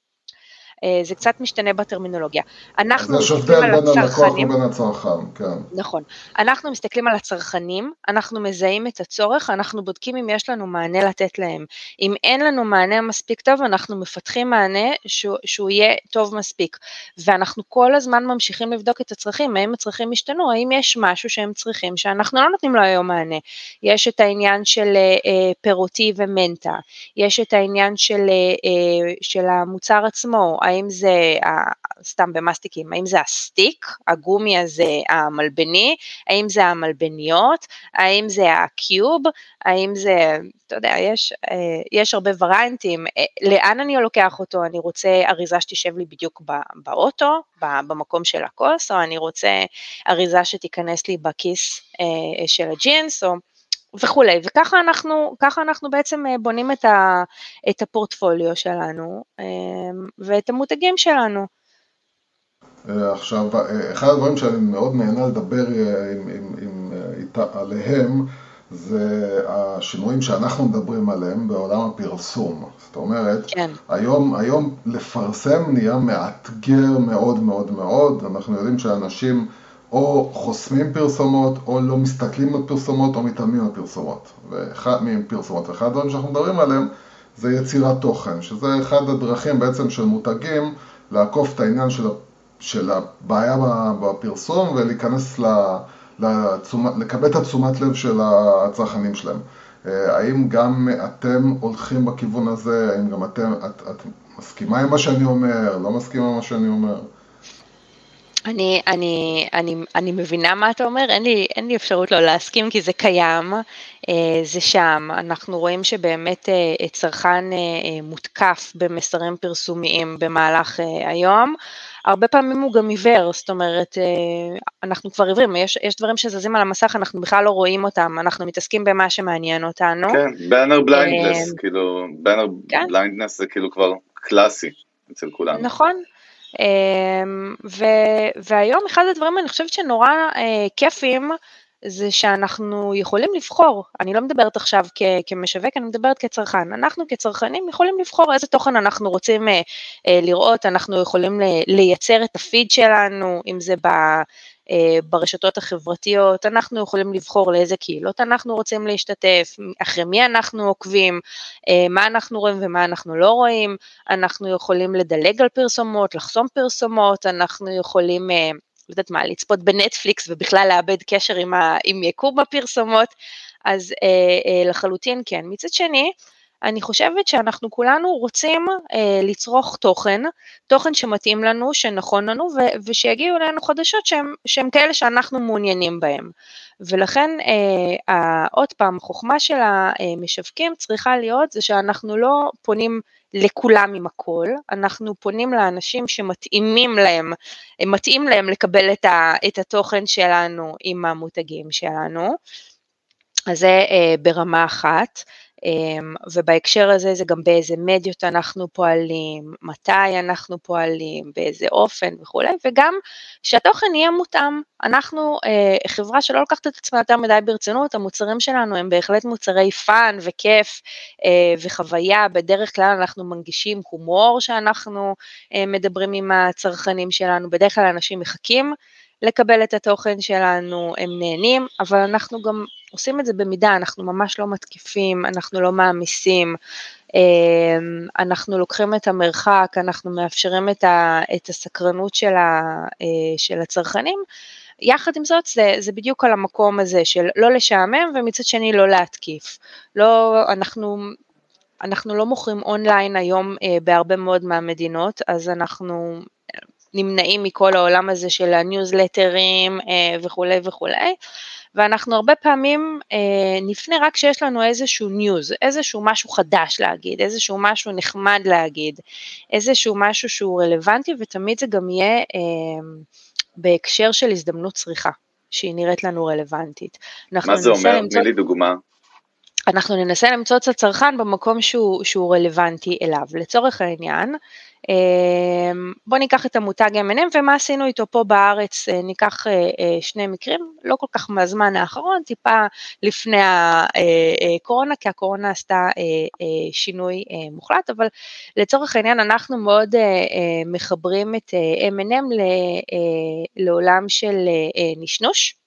זה קצת משתנה בטרמינולוגיה. אנחנו מסתכלים על בין הלקוח הצרכנים, ובין הצרכן, כן. נכון. אנחנו מסתכלים על הצרכנים, אנחנו מזהים את הצורך, אנחנו בודקים אם יש לנו מענה לתת להם. אם אין לנו מענה מספיק טוב, אנחנו מפתחים מענה שהוא, שהוא יהיה טוב מספיק. ואנחנו כל הזמן ממשיכים לבדוק את הצרכים, האם הצרכים השתנו, האם יש משהו שהם צריכים שאנחנו לא נותנים לו היום מענה. יש את העניין של אה, אה, פירותי ומנטה, יש את העניין של, אה, אה, של המוצר עצמו, האם זה, סתם במאסטיקים, האם זה הסטיק, הגומי הזה המלבני, האם זה המלבניות, האם זה הקיוב, האם זה, אתה יודע, יש, אה, יש הרבה וריינטים, אה, לאן אני לוקח אותו, אני רוצה אריזה שתשב לי בדיוק באוטו, במקום של הכוס, או אני רוצה אריזה שתיכנס לי בכיס אה, של הג'ינס, או... וכולי, וככה אנחנו, ככה אנחנו בעצם אה, בונים את, ה, את הפורטפוליו שלנו אה, ואת המותגים שלנו. אה, עכשיו, אה, אחד הדברים שאני מאוד נהנה לדבר עם, עם, עם, איתה, עליהם זה השינויים שאנחנו מדברים עליהם בעולם הפרסום. זאת אומרת, כן. היום, היום לפרסם נהיה מאתגר מאוד מאוד מאוד, אנחנו יודעים שאנשים או חוסמים פרסומות, או לא מסתכלים על פרסומות, או מתעלמים על פרסומות. ואחד מפרסומות, ואחד הדברים שאנחנו מדברים עליהם זה יצירת תוכן, שזה אחד הדרכים בעצם של מותגים לעקוף את העניין של, של הבעיה בפרסום ולהיכנס ל... לקבל את התשומת לב של הצרכנים שלהם. אה, האם גם אתם הולכים בכיוון הזה? האם גם אתם, את, את מסכימה עם מה שאני אומר? לא מסכימה עם מה שאני אומר? אני, אני, אני, אני מבינה מה אתה אומר, אין לי, אין לי אפשרות לא להסכים כי זה קיים, אה, זה שם, אנחנו רואים שבאמת אה, צרכן אה, מותקף במסרים פרסומיים במהלך היום, הרבה פעמים הוא גם עיוור, זאת אומרת, אנחנו כבר עיוורים, יש, יש דברים שזזים על המסך, אנחנו בכלל לא רואים אותם, אנחנו מתעסקים במה שמעניין אותנו. כן, banner blindness, כאילו, banner כן? blindness זה כאילו כבר קלאסי אצל כולנו. נכון. אמ, ו, והיום אחד הדברים אני חושבת שנורא אה, כיפים זה שאנחנו יכולים לבחור, אני לא מדברת עכשיו כ, כמשווק, אני מדברת כצרכן, אנחנו כצרכנים יכולים לבחור איזה תוכן אנחנו רוצים אה, אה, לראות, אנחנו יכולים לייצר את הפיד שלנו, אם זה ב... אה, ברשתות החברתיות, אנחנו יכולים לבחור לאיזה קהילות אנחנו רוצים להשתתף, אחרי מי אנחנו עוקבים, אה, מה אנחנו רואים ומה אנחנו לא רואים, אנחנו יכולים לדלג על פרסומות, לחסום פרסומות, אנחנו יכולים, אה, לא יודעת מה, לצפות בנטפליקס ובכלל לאבד קשר עם, ה, עם יקום הפרסומות, אז לחלוטין כן. מצד שני, אני חושבת שאנחנו כולנו רוצים אה, לצרוך תוכן, תוכן שמתאים לנו, שנכון לנו, ו- ושיגיעו אלינו חדשות שהן כאלה שאנחנו מעוניינים בהן. ולכן אה, עוד פעם, החוכמה של המשווקים צריכה להיות זה שאנחנו לא פונים לכולם עם הכל, אנחנו פונים לאנשים שמתאימים להם, מתאים להם לקבל את, ה- את התוכן שלנו עם המותגים שלנו. אז זה אה, ברמה אחת. אמ, ובהקשר הזה זה גם באיזה מדיות אנחנו פועלים, מתי אנחנו פועלים, באיזה אופן וכולי, וגם שהתוכן יהיה מותאם. אנחנו אה, חברה שלא לוקחת את עצמה יותר מדי ברצינות, המוצרים שלנו הם בהחלט מוצרי פאן וכיף אה, וחוויה, בדרך כלל אנחנו מנגישים הומור שאנחנו אה, מדברים עם הצרכנים שלנו, בדרך כלל אנשים מחכים לקבל את התוכן שלנו, הם נהנים, אבל אנחנו גם עושים את זה במידה, אנחנו ממש לא מתקיפים, אנחנו לא מעמיסים, אמ, אנחנו לוקחים את המרחק, אנחנו מאפשרים את, ה, את הסקרנות של, ה, אה, של הצרכנים. יחד עם זאת, זה, זה בדיוק על המקום הזה של לא לשעמם ומצד שני לא להתקיף. לא, אנחנו, אנחנו לא מוכרים אונליין היום אה, בהרבה מאוד מהמדינות, אז אנחנו נמנעים מכל העולם הזה של הניוזלטרים אה, וכולי וכולי, ואנחנו הרבה פעמים אה, נפנה רק כשיש לנו איזשהו news, איזשהו משהו חדש להגיד, איזשהו משהו נחמד להגיד, איזשהו משהו שהוא רלוונטי, ותמיד זה גם יהיה אה, בהקשר של הזדמנות צריכה, שהיא נראית לנו רלוונטית. מה זה אומר? תני למצוא... לי דוגמה. אנחנו ננסה למצוא את הצרכן במקום שהוא, שהוא רלוונטי אליו. לצורך העניין, אמ, בוא ניקח את המותג M&M ומה עשינו איתו פה בארץ, אה, ניקח אה, אה, שני מקרים, לא כל כך מהזמן האחרון, טיפה לפני הקורונה, כי הקורונה עשתה שינוי מוחלט, אבל לצורך העניין אנחנו מאוד מחברים את M&M לעולם של נשנוש.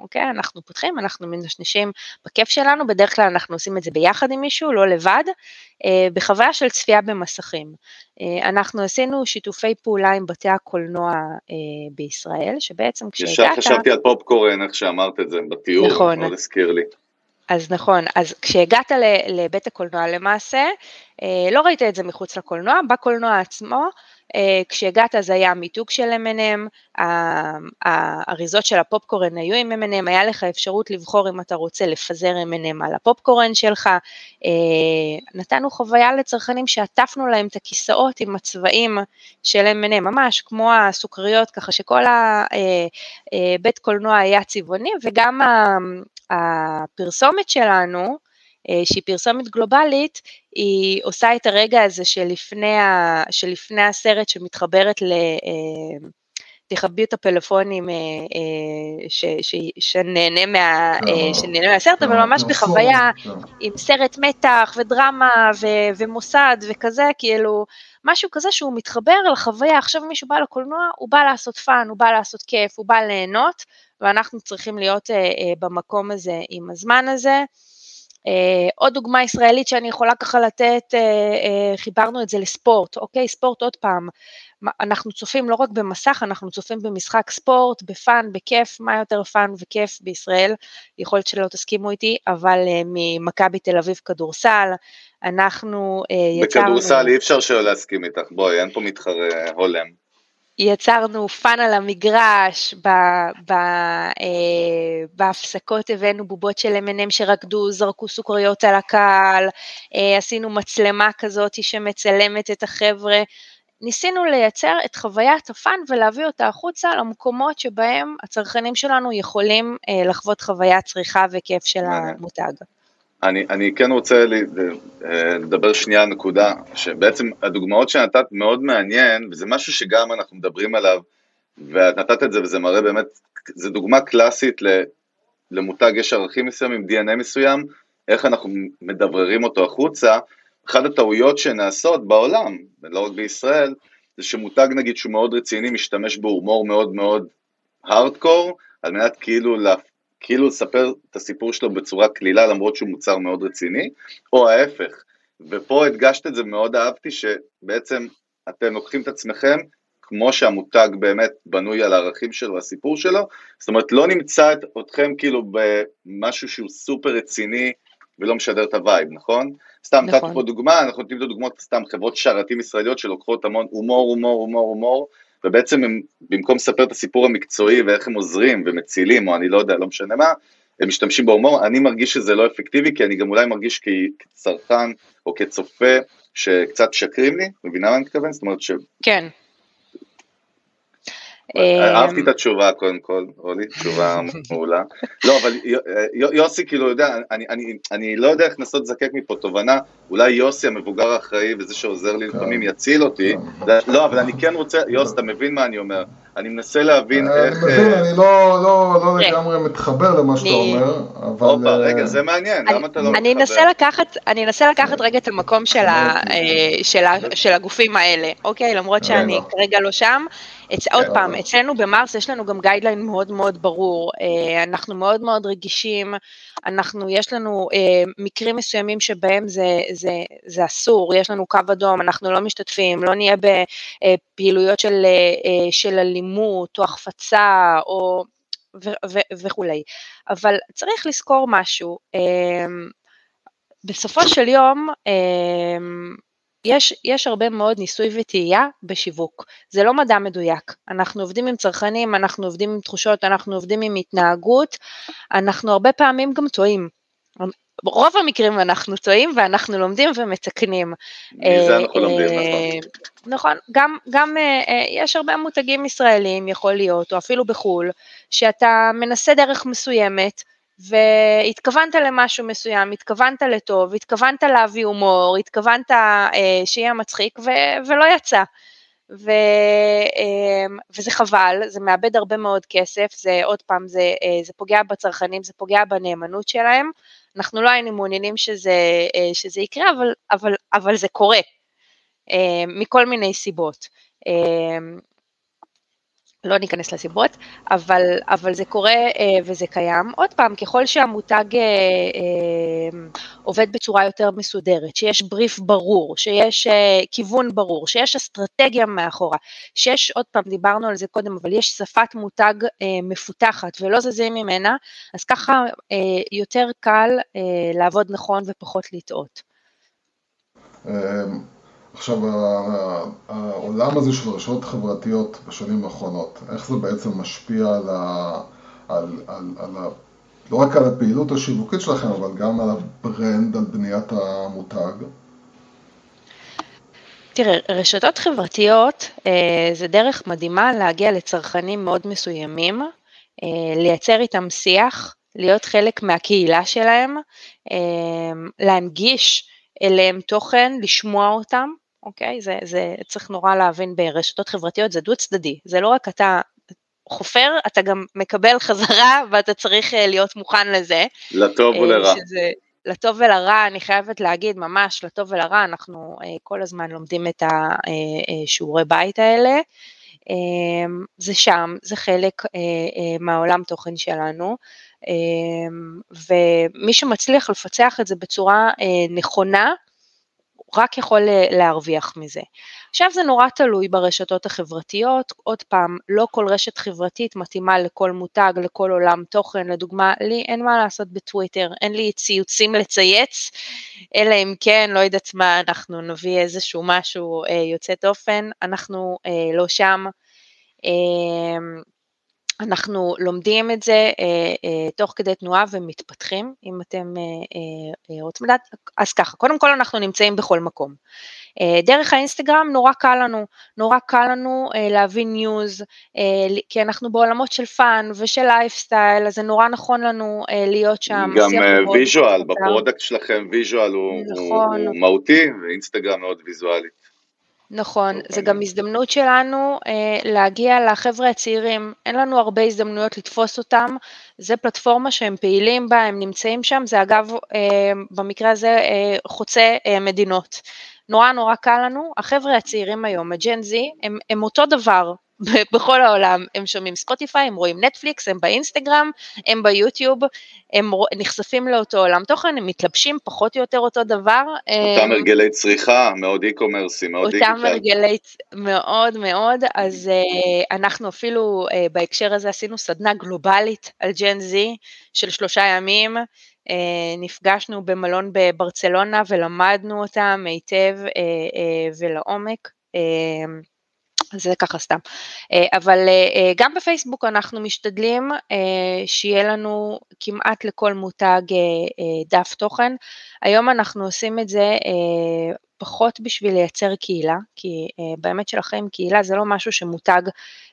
אוקיי? אנחנו פותחים, אנחנו מנשנשים בכיף שלנו, בדרך כלל אנחנו עושים את זה ביחד עם מישהו, לא לבד, אה, בחוויה של צפייה במסכים. אה, אנחנו עשינו שיתופי פעולה עם בתי הקולנוע אה, בישראל, שבעצם כשהגעת... ישר חשבתי על פופקורן, איך שאמרת את זה, בתיאור, נכון. מאוד הזכיר לי. אז נכון, אז כשהגעת לבית הקולנוע למעשה, לא ראית את זה מחוץ לקולנוע, בקולנוע עצמו אה, כשהגעת זה היה מיתוג של M&M, האריזות של הפופקורן היו עם M&M, היה לך אפשרות לבחור אם אתה רוצה לפזר M&M על הפופקורן שלך, אה, נתנו חוויה לצרכנים שעטפנו להם את הכיסאות עם הצבעים של M&M, ממש כמו הסוכריות, ככה שכל הבית אה, קולנוע היה צבעוני, וגם הפרסומת שלנו, אה, שהיא פרסומת גלובלית, היא עושה את הרגע הזה שלפני, ה, שלפני הסרט שמתחברת ל... אה, תכבי את הפלאפונים אה, ש, ש, שנהנה, מה, שנהנה מהסרט, אבל ממש בחוויה. עם סרט מתח ודרמה ו, ומוסד וכזה, כאילו משהו כזה שהוא מתחבר לחוויה, עכשיו מישהו בא לקולנוע, הוא בא לעשות פאן, הוא בא לעשות כיף, הוא בא ליהנות, ואנחנו צריכים להיות במקום הזה עם הזמן הזה. אה, עוד דוגמה ישראלית שאני יכולה ככה לתת, אה, אה, חיברנו את זה לספורט, אוקיי? ספורט עוד פעם, אנחנו צופים לא רק במסך, אנחנו צופים במשחק ספורט, בפאן, בכיף, מה יותר פאן וכיף בישראל, יכול להיות שלא תסכימו איתי, אבל ממכבי תל אביב כדורסל, אנחנו יצרנו... בכדורסל אי אפשר שלא להסכים איתך, בואי, אין פה מתחרה הולם. יצרנו פאן על המגרש, ב, ב, אה, בהפסקות הבאנו בובות של M&M שרקדו, זרקו סוכריות על הקהל, אה, עשינו מצלמה כזאת שמצלמת את החבר'ה. ניסינו לייצר את חוויית הפאן ולהביא אותה החוצה למקומות שבהם הצרכנים שלנו יכולים אה, לחוות חוויית צריכה וכיף של המותג. אני, אני כן רוצה אה, לדבר שנייה על נקודה, שבעצם הדוגמאות שנתת מאוד מעניין, וזה משהו שגם אנחנו מדברים עליו, ואת נתת את זה וזה מראה באמת, זו דוגמה קלאסית למותג יש ערכים מסוימים, DNA מסוים, איך אנחנו מדבררים אותו החוצה. אחת הטעויות שנעשות בעולם, ולא רק בישראל, זה שמותג נגיד שהוא מאוד רציני משתמש בהומור מאוד מאוד הארדקור, על מנת כאילו כאילו לספר את הסיפור שלו בצורה קלילה למרות שהוא מוצר מאוד רציני, או ההפך. ופה הדגשת את זה, מאוד אהבתי, שבעצם אתם לוקחים את עצמכם כמו שהמותג באמת בנוי על הערכים שלו והסיפור שלו, זאת אומרת לא נמצא את אתכם כאילו במשהו שהוא סופר רציני ולא משדר את ה vibe, נכון? סתם נתתי נכון. פה דוגמה, אנחנו נותנים את הדוגמאות סתם חברות סטארטאפים ישראליות שלוקחות המון הומור, הומור, הומור, הומור, ובעצם הם, במקום לספר את הסיפור המקצועי ואיך הם עוזרים ומצילים, או אני לא יודע, לא משנה מה, הם משתמשים בהומור, אני מרגיש שזה לא אפקטיבי, כי אני גם אולי מרגיש כצרכן או כצופה שקצת שקרים לי, מבינה מה אני מתכוון? זאת אומרת ש... כן. אהבתי את התשובה קודם כל, אולי, תשובה מעולה. לא, אבל יוסי כאילו יודע, אני, לא יודע איך לנסות לזקק מפה תובנה, אולי יוסי המבוגר האחראי וזה שעוזר לי לפעמים יציל אותי, לא, אבל אני כן רוצה, יוסי, אתה מבין מה אני אומר? אני מנסה להבין איך... אני מבין, אני לא, לא, לא לגמרי מתחבר למה שאתה אומר, אבל... הופה, רגע, זה מעניין, למה אתה לא מתחבר? אני אנסה לקחת רגע את המקום של הגופים האלה, אוקיי? למרות שאני כרגע לא שם. אצ... עוד כן, פעם, אצלנו במרס יש לנו גם גיידליין מאוד מאוד ברור, אה, אנחנו מאוד מאוד רגישים, אנחנו, יש לנו אה, מקרים מסוימים שבהם זה, זה, זה אסור, יש לנו קו אדום, אנחנו לא משתתפים, לא נהיה בפעילויות של, אה, של אלימות או החפצה או ו- ו- וכולי, אבל צריך לזכור משהו, בסופו של יום, יש, יש הרבה מאוד ניסוי וטעייה בשיווק, זה לא מדע מדויק, אנחנו עובדים עם צרכנים, אנחנו עובדים עם תחושות, אנחנו עובדים עם התנהגות, אנחנו הרבה פעמים גם טועים. ברוב המקרים אנחנו טועים ואנחנו לומדים ומתקנים. מזה אנחנו לומדים, נכון. נכון, גם, גם אה, יש הרבה מותגים ישראלים, יכול להיות, או אפילו בחו"ל, שאתה מנסה דרך מסוימת, והתכוונת למשהו מסוים, התכוונת לטוב, התכוונת להביא הומור, התכוונת אה, שיהיה מצחיק ו- ולא יצא. ו, אה, וזה חבל, זה מאבד הרבה מאוד כסף, זה עוד פעם, זה, אה, זה פוגע בצרכנים, זה פוגע בנאמנות שלהם. אנחנו לא היינו מעוניינים שזה, אה, שזה יקרה, אבל, אבל, אבל זה קורה, אה, מכל מיני סיבות. לא ניכנס לסיבות, אבל, אבל זה קורה אה, וזה קיים. עוד פעם, ככל שהמותג אה, אה, עובד בצורה יותר מסודרת, שיש בריף ברור, שיש אה, כיוון ברור, שיש אסטרטגיה מאחורה, שיש, עוד פעם, דיברנו על זה קודם, אבל יש שפת מותג אה, מפותחת ולא זזים ממנה, אז ככה אה, יותר קל אה, לעבוד נכון ופחות לטעות. עכשיו, העולם הזה של רשתות חברתיות בשנים האחרונות, איך זה בעצם משפיע על ה... על, על, על ה... לא רק על הפעילות השיווקית שלכם, אבל גם על הברנד, על בניית המותג? תראה, רשתות חברתיות אה, זה דרך מדהימה להגיע לצרכנים מאוד מסוימים, אה, לייצר איתם שיח, להיות חלק מהקהילה שלהם, אה, להנגיש אליהם תוכן, לשמוע אותם, אוקיי? זה, זה צריך נורא להבין ברשתות חברתיות, זה דו צדדי, זה לא רק אתה חופר, אתה גם מקבל חזרה ואתה צריך אה, להיות מוכן לזה. לטוב אה, ולרע. שזה, לטוב ולרע, אני חייבת להגיד, ממש לטוב ולרע, אנחנו אה, כל הזמן לומדים את השיעורי בית האלה. זה שם, זה חלק מהעולם תוכן שלנו, ומי שמצליח לפצח את זה בצורה נכונה, רק יכול אה, להרוויח מזה. עכשיו זה נורא תלוי ברשתות החברתיות, עוד פעם, לא כל רשת חברתית מתאימה לכל מותג, לכל עולם תוכן, לדוגמה, לי אין מה לעשות בטוויטר, אין לי ציוצים לצייץ, אלא אם כן, לא יודעת מה, אנחנו נביא איזשהו משהו אה, יוצא דופן, אנחנו אה, לא שם. אנחנו לומדים את זה אה, אה, תוך כדי תנועה ומתפתחים, אם אתם אה, אה, אה רוצים לדעת. אז ככה, קודם כל אנחנו נמצאים בכל מקום. אה, דרך האינסטגרם נורא קל לנו, נורא קל לנו אה, להביא news, אה, כי אנחנו בעולמות של fun ושל לייפסטייל, אז זה נורא נכון לנו אה, להיות שם. גם visual, בפרודקט שלכם visual הוא, נכון. הוא, הוא מהותי ואינסטגרם מאוד ויזואלי. נכון, זה גם הזדמנות שלנו אה, להגיע לחבר'ה הצעירים, אין לנו הרבה הזדמנויות לתפוס אותם, זה פלטפורמה שהם פעילים בה, הם נמצאים שם, זה אגב אה, במקרה הזה אה, חוצה אה, מדינות. נורא נורא קל לנו, החבר'ה הצעירים היום, הג'ן זי, הם, הם אותו דבר, בכל העולם, הם שומעים ספוטיפיי, הם רואים נטפליקס, הם באינסטגרם, הם ביוטיוב, הם נחשפים לאותו עולם תוכן, הם מתלבשים פחות או יותר אותו דבר. אותם הרגלי צריכה, מאוד אי-קומרסי, מאוד דיגיטל. אותם הרגלי, מאוד מאוד, אז uh, אנחנו אפילו uh, בהקשר הזה עשינו סדנה גלובלית על ג'ן זי של שלושה ימים. נפגשנו במלון בברצלונה ולמדנו אותם היטב ולעומק. זה ככה סתם. אה, אבל אה, אה, גם בפייסבוק אנחנו משתדלים שיהיה לנו כמעט לכל מותג דף תוכן. היום אנחנו עושים את זה פחות בשביל לייצר קהילה, כי באמת של החיים קהילה זה לא משהו שמותג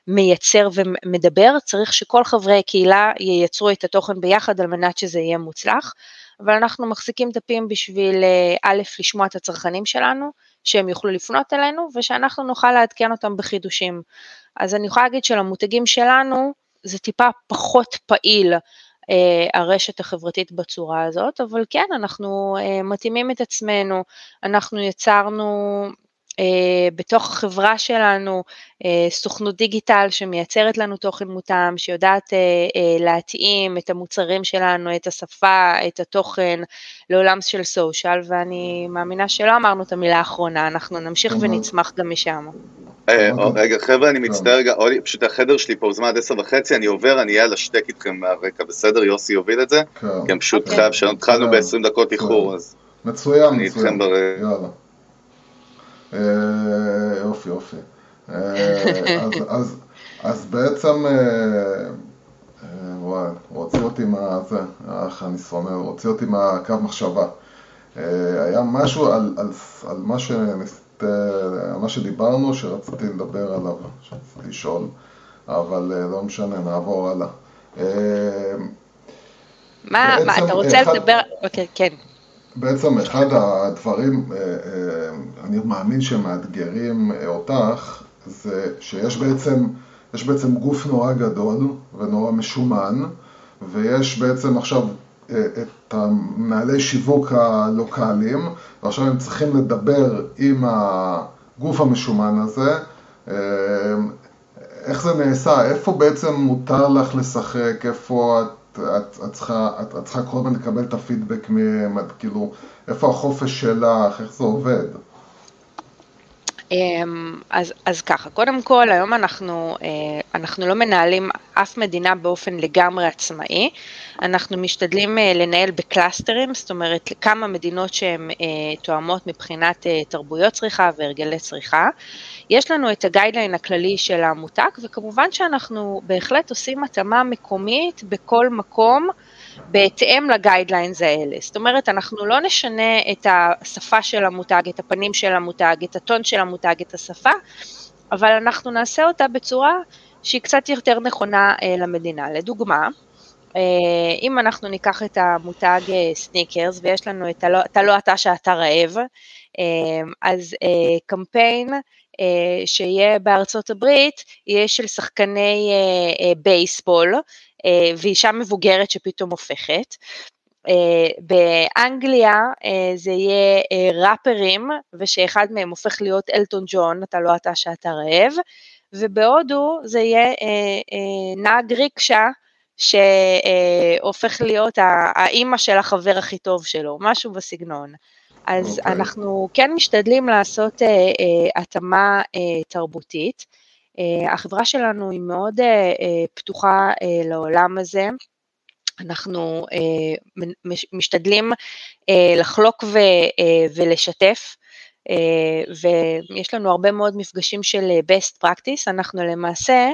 מייצר ומדבר, צריך שכל חברי הקהילה ייצרו את התוכן ביחד על מנת שזה יהיה מוצלח. אבל אנחנו מחזיקים דפים בשביל א', לשמוע את הצרכנים שלנו, שהם יוכלו לפנות אלינו ושאנחנו נוכל לעדכן אותם בחידושים. אז אני יכולה להגיד שלמותגים שלנו זה טיפה פחות פעיל אה, הרשת החברתית בצורה הזאת, אבל כן, אנחנו אה, מתאימים את עצמנו, אנחנו יצרנו בתוך החברה שלנו אה, סוכנות דיגיטל שמייצרת לנו תוכן מותאם, שיודעת אה, להתאים את המוצרים שלנו, את השפה, את התוכן לעולם של סושיאל, ואני מאמינה שלא אמרנו את המילה האחרונה, אנחנו נמשיך ונצמח גם משם. רגע חבר'ה אני מצטער רגע, פשוט החדר שלי פה זמן עד עשר וחצי, אני עובר, אני אהיה על השטק איתכם מהרקע, בסדר? יוסי יוביל את זה? כן. כי הם פשוט חייב, התחלנו ב-20 דקות איחור, אז... מצוין, מצוין, יאללה. אה, יופי, יופי. אה, אז, אז, אז בעצם, אה, וואי, הוא הוציא אותי מה... זה, איך אני שונא, הוא הוציא אותי מהקו מחשבה. היה משהו על, על, על מה, שניסת, מה שדיברנו, שרציתי לדבר עליו, שרציתי לשאול, אבל לא משנה, נעבור הלאה. מה, מה, אתה רוצה אחד... לדבר? אוקיי, כן. בעצם אחד הדברים, אה, אה, אני מאמין שמאתגרים אותך, זה שיש בעצם, יש בעצם גוף נורא גדול ונורא משומן, ויש בעצם עכשיו אה, את המנהלי שיווק הלוקאליים, ועכשיו הם צריכים לדבר עם הגוף המשומן הזה, איך זה נעשה, איפה בעצם מותר לך לשחק, איפה את את, את, צריכה, את, את צריכה כל הזמן לקבל את הפידבק מהם, כאילו, איפה החופש שלך, איך זה עובד? אמ, אז, אז ככה, קודם כל היום אנחנו, אה, אנחנו לא מנהלים אף מדינה באופן לגמרי עצמאי, אנחנו משתדלים אה, לנהל בקלאסטרים, זאת אומרת כמה מדינות שהן אה, תואמות מבחינת תרבויות צריכה והרגלי צריכה. יש לנו את ה guideline הכללי של המותג וכמובן שאנחנו בהחלט עושים התאמה מקומית בכל מקום. בהתאם ל guidelines האלה. זאת אומרת, אנחנו לא נשנה את השפה של המותג, את הפנים של המותג, את הטון של המותג, את השפה, אבל אנחנו נעשה אותה בצורה שהיא קצת יותר נכונה אה, למדינה. לדוגמה, אה, אם אנחנו ניקח את המותג אה, סניקרס ויש לנו את אתה לא אתה שאתה רעב, אה, אז אה, קמפיין אה, שיהיה בארצות הברית, יהיה של שחקני אה, אה, בייסבול, ואישה מבוגרת שפתאום הופכת. אה, באנגליה אה, זה יהיה ראפרים, ושאחד מהם הופך להיות אלטון ג'ון, אתה לא אתה שאתה רעב, ובהודו זה יהיה נהג ריקשה, שהופך להיות האימא של החבר הכי טוב שלו, משהו בסגנון. אז okay. אוקיי. אנחנו כן משתדלים לעשות התאמה תרבותית. אה, החברה שלנו היא מאוד אה, אה, פתוחה לעולם הזה. אנחנו משתדלים לחלוק ולשתף ויש לנו הרבה מאוד מפגשים של best practice, אנחנו למעשה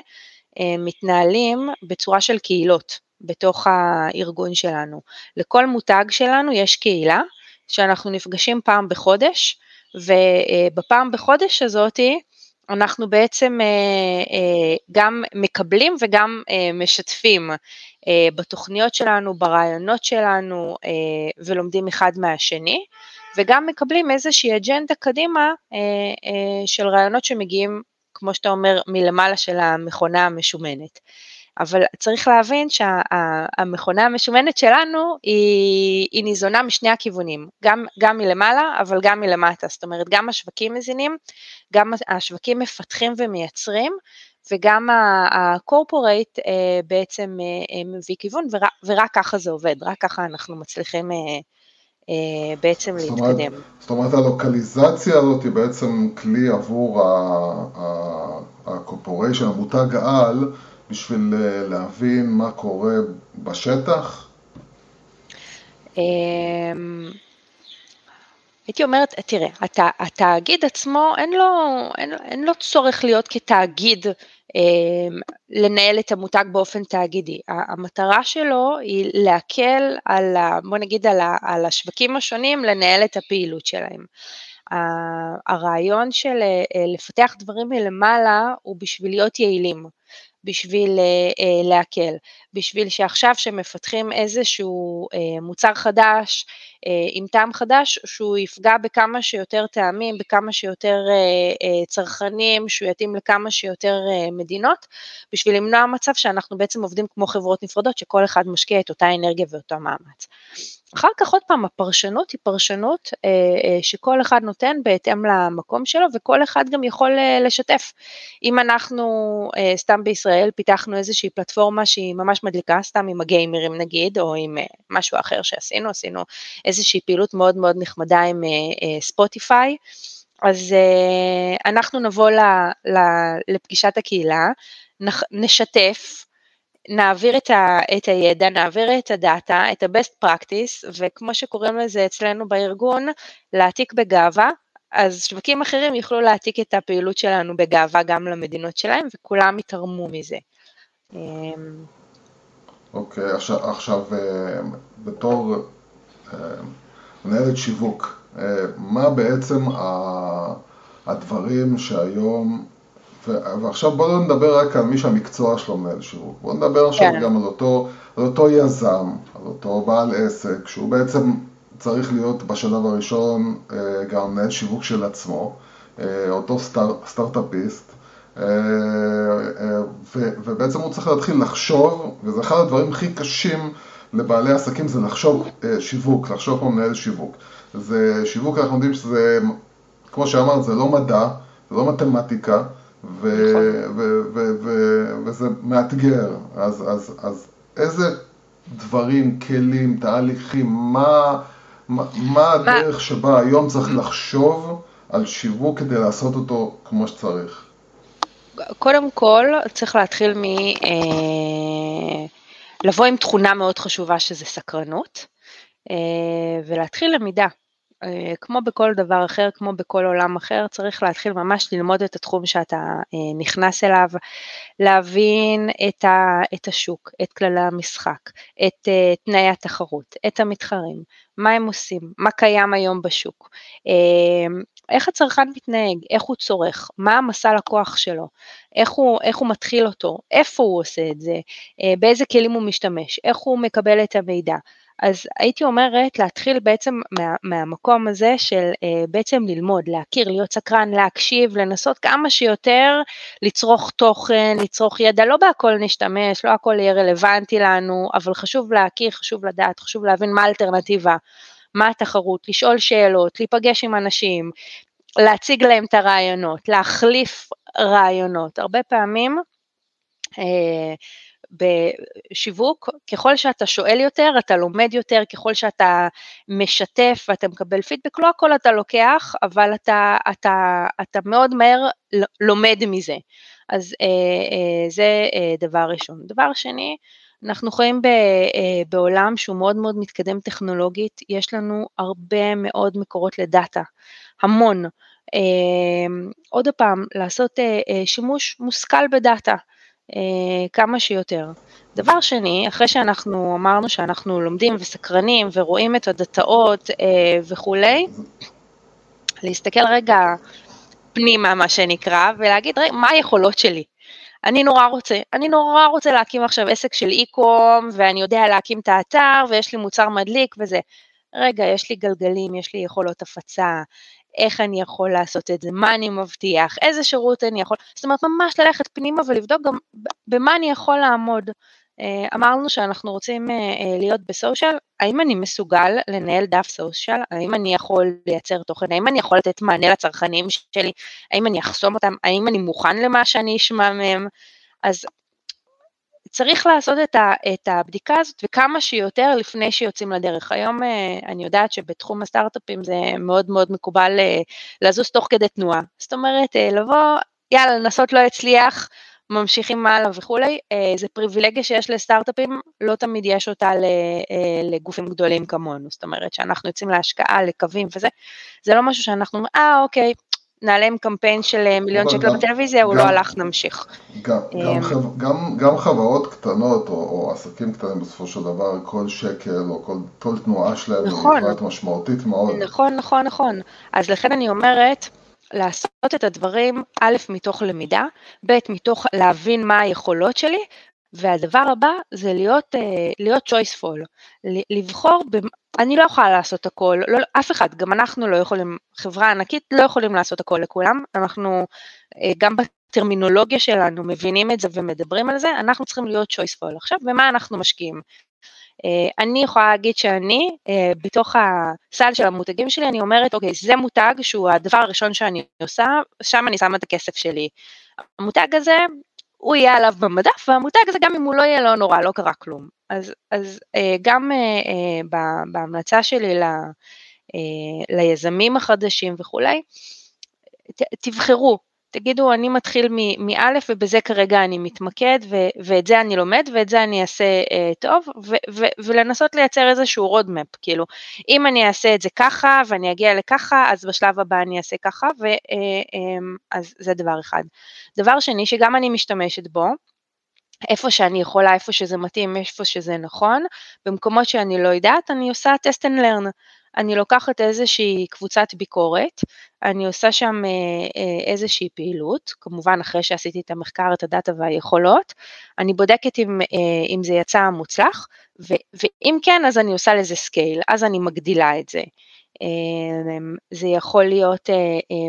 מתנהלים בצורה של קהילות בתוך הארגון שלנו. לכל מותג שלנו יש קהילה שאנחנו נפגשים פעם בחודש, ובפעם בחודש הזאתי אנחנו בעצם אה, אה, גם מקבלים וגם אה, משתפים בתוכניות שלנו, ברעיונות שלנו ולומדים אחד מהשני, וגם מקבלים איזושהי אג'נדה קדימה של רעיונות שמגיעים, כמו שאתה אומר, מלמעלה של המכונה המשומנת. אבל צריך להבין שהמכונה המשומנת שלנו היא, היא ניזונה משני הכיוונים, גם, גם מלמעלה אבל גם מלמטה, זאת אומרת גם השווקים מזינים, גם השווקים מפתחים ומייצרים, וגם הקורפורייט אה, בעצם אה, אה, מביא כיוון, ורק, ורק ככה זה עובד, רק ככה אנחנו מצליחים בעצם זאת אומרת, להתקדם. זאת אומרת הלוקליזציה הזאת היא בעצם כלי עבור הקורפוריישן, המותג העל, בשביל אה, להבין מה קורה בשטח? אמ, הייתי אומרת, תראה, הת, התאגיד עצמו אין לו, אין, אין לו צורך להיות כתאגיד אה, לנהל את המותג באופן תאגידי. המטרה שלו היא להקל על, ה, בוא נגיד, על, ה, על השווקים השונים לנהל את הפעילות שלהם. הרעיון של אה, לפתח דברים מלמעלה הוא בשביל להיות יעילים. בשביל אה, אה, להקל, בשביל שעכשיו שמפתחים איזשהו אה, מוצר חדש עם טעם חדש, שהוא יפגע בכמה שיותר טעמים, בכמה שיותר צרכנים, שהוא יתאים לכמה שיותר מדינות, בשביל למנוע מצב שאנחנו בעצם עובדים כמו חברות נפרדות, שכל אחד משקיע את אותה אנרגיה ואותו מאמץ. אחר כך עוד פעם, הפרשנות היא פרשנות אה, אה, שכל אחד נותן בהתאם למקום שלו, וכל אחד גם יכול אה, לשתף. אם אנחנו, אה, סתם בישראל, פיתחנו איזושהי פלטפורמה שהיא ממש מדליקה, סתם עם הגיימרים נגיד, או עם אה, משהו אחר שעשינו, עשינו איזושהי פעילות מאוד מאוד נחמדה עם אה, אה, ספוטיפיי, אז אה, אנחנו נבוא ל, ל, לפגישת הקהילה, נח, נשתף, נעביר את, ה, את הידע, נעביר את הדאטה, את ה-best practice, וכמו שקוראים לזה אצלנו בארגון, להעתיק בגאווה, אז שווקים אחרים יוכלו להעתיק את הפעילות שלנו בגאווה גם למדינות שלהם, וכולם יתרמו מזה. אמ, אוקיי, okay, עכשיו, עכשיו בתור מנהלת שיווק, אה, מה בעצם הדברים שהיום ועכשיו בואו לא נדבר רק על מי שהמקצוע שלו מנהל שיווק, בואו נדבר עכשיו כן. גם על אותו, על אותו יזם, על אותו בעל עסק, שהוא בעצם צריך להיות בשלב הראשון אה, גם מנהל שיווק של עצמו, אה, אותו סטאר, סטארט-אפיסט, ובעצם הוא צריך להתחיל לחשוב, וזה אחד הדברים הכי קשים לבעלי עסקים, זה לחשוב שיווק, לחשוב כמו מנהל שיווק. זה שיווק, אנחנו יודעים שזה, כמו שאמרת, זה לא מדע, זה לא מתמטיקה. ו- נכון. ו- ו- ו- וזה מאתגר, אז, אז, אז איזה דברים, כלים, תהליכים, מה, מה, מה הדרך שבה היום צריך לחשוב על שיווק כדי לעשות אותו כמו שצריך? קודם כל צריך להתחיל מ... אה, לבוא עם תכונה מאוד חשובה שזה סקרנות, אה, ולהתחיל למידה. אה, כמו בכל דבר אחר, כמו בכל עולם אחר, צריך להתחיל ממש ללמוד את התחום שאתה אה, נכנס אליו, להבין את, ה, את השוק, את כללי המשחק, את תנאי התחרות, את המתחרים, מה הם עושים, מה קיים היום בשוק, איך הצרכן מתנהג, איך הוא צורך, מה המסע לקוח שלו, איך הוא, איך הוא מתחיל אותו, איפה הוא עושה את זה, באיזה כלים הוא משתמש, איך הוא מקבל את המידע. אז הייתי אומרת להתחיל בעצם מה, מהמקום הזה של אה, בעצם ללמוד, להכיר, להיות סקרן, להקשיב, לנסות כמה שיותר לצרוך תוכן, לצרוך ידע, לא בהכל נשתמש, לא הכל יהיה רלוונטי לנו, אבל חשוב להכיר, חשוב לדעת, חשוב להבין מה האלטרנטיבה, מה התחרות, לשאול שאלות, להיפגש עם אנשים, להציג להם את הרעיונות, להחליף רעיונות. הרבה פעמים אה, בשיווק, ככל שאתה שואל יותר, אתה לומד יותר, ככל שאתה משתף ואתה מקבל פידבק, לא הכל אתה לוקח, אבל אתה, אתה, אתה מאוד מהר לומד מזה. אז אה, אה, זה דבר ראשון. דבר שני, אנחנו חיים ב, בעולם שהוא מאוד מאוד מתקדם טכנולוגית, יש לנו הרבה מאוד מקורות לדאטה, המון. עוד פעם, לעשות שימוש מושכל בדאטה, כמה שיותר. דבר שני, אחרי שאנחנו אמרנו שאנחנו לומדים וסקרנים ורואים את הדאטאות וכולי, להסתכל רגע פנימה, מה שנקרא, ולהגיד, רגע, מה היכולות שלי? אני נורא רוצה, אני נורא רוצה להקים עכשיו עסק של אי-קום, ואני יודע להקים את האתר, ויש לי מוצר מדליק וזה. רגע, יש לי גלגלים, יש לי יכולות הפצה, איך אני יכול לעשות את זה, מה אני מבטיח, איזה שירות אני יכול, זאת אומרת, ממש ללכת פנימה ולבדוק גם במה אני יכול לעמוד. אה, אמרנו שאנחנו רוצים אה, אה, להיות בסושיאל, האם אני מסוגל לנהל דף סושיאל? האם אני יכול לייצר תוכן? האם אני יכול לתת מענה לצרכנים שלי? האם אני אחסום אותם? האם אני מוכן למה שאני אשמע מהם? אז צריך לעשות את, ה, את הבדיקה הזאת וכמה שיותר לפני שיוצאים לדרך. היום אני יודעת שבתחום הסטארט-אפים זה מאוד מאוד מקובל לזוז תוך כדי תנועה. זאת אומרת, לבוא, יאללה, לנסות לא יצליח, ממשיכים הלאה וכולי, אה, זה פריבילגיה שיש לסטארט-אפים, לא תמיד יש אותה אה, לגופים גדולים כמונו, זאת אומרת שאנחנו יוצאים להשקעה, לקווים וזה, זה לא משהו שאנחנו, אה אוקיי, נעלה עם קמפיין של אה, מיליון שקל בטלוויזיה, הוא לא הלך, נמשיך. גם, גם, גם, גם חברות קטנות או, או עסקים קטנים בסופו של דבר, כל שקל או כל, כל תנועה שלהם נכון, היא משמעותית מאוד. נכון, נכון, נכון. אז לכן אני אומרת, לעשות את הדברים, א', מתוך למידה, ב', מתוך להבין מה היכולות שלי, והדבר הבא זה להיות, אה, להיות choiceful, לבחור. אני לא יכולה לעשות הכל, לא, אף אחד, גם אנחנו לא יכולים, חברה ענקית לא יכולים לעשות הכל לכולם, אנחנו אה, גם בטרמינולוגיה שלנו מבינים את זה ומדברים על זה, אנחנו צריכים להיות choiceful. עכשיו, במה אנחנו משקיעים? אה, אני יכולה להגיד שאני, אה, בתוך הסל של המותגים שלי, אני אומרת, אוקיי, זה מותג שהוא הדבר הראשון שאני עושה, שם אני שמה את הכסף שלי. המותג הזה, הוא יהיה עליו במדף, והמותג הזה, גם אם הוא לא יהיה, לא נורא, לא קרה כלום. אז, אז אה, גם בהמלצה שלי ל, ליזמים החדשים וכולי, תבחרו, תגידו, אני מתחיל מאלף ובזה כרגע אני מתמקד ו- ואת זה אני לומד ואת זה אני אעשה uh, טוב ו- ו- ולנסות לייצר איזשהו רודמפ, כאילו, אם אני אעשה את זה ככה ואני אגיע לככה, אז בשלב הבא אני אעשה ככה, ואז uh, um, זה דבר אחד. דבר שני שגם אני משתמשת בו, איפה שאני יכולה, איפה שזה מתאים, איפה שזה נכון, במקומות שאני לא יודעת, אני עושה test and learn. אני לוקחת איזושהי קבוצת ביקורת, אני עושה שם אה, אה, איזושהי פעילות, כמובן אחרי שעשיתי את המחקר, את הדאטה והיכולות, אני בודקת אם, אה, אם זה יצא מוצלח, ואם כן, אז אני עושה לזה scale, אז אני מגדילה את זה. זה יכול להיות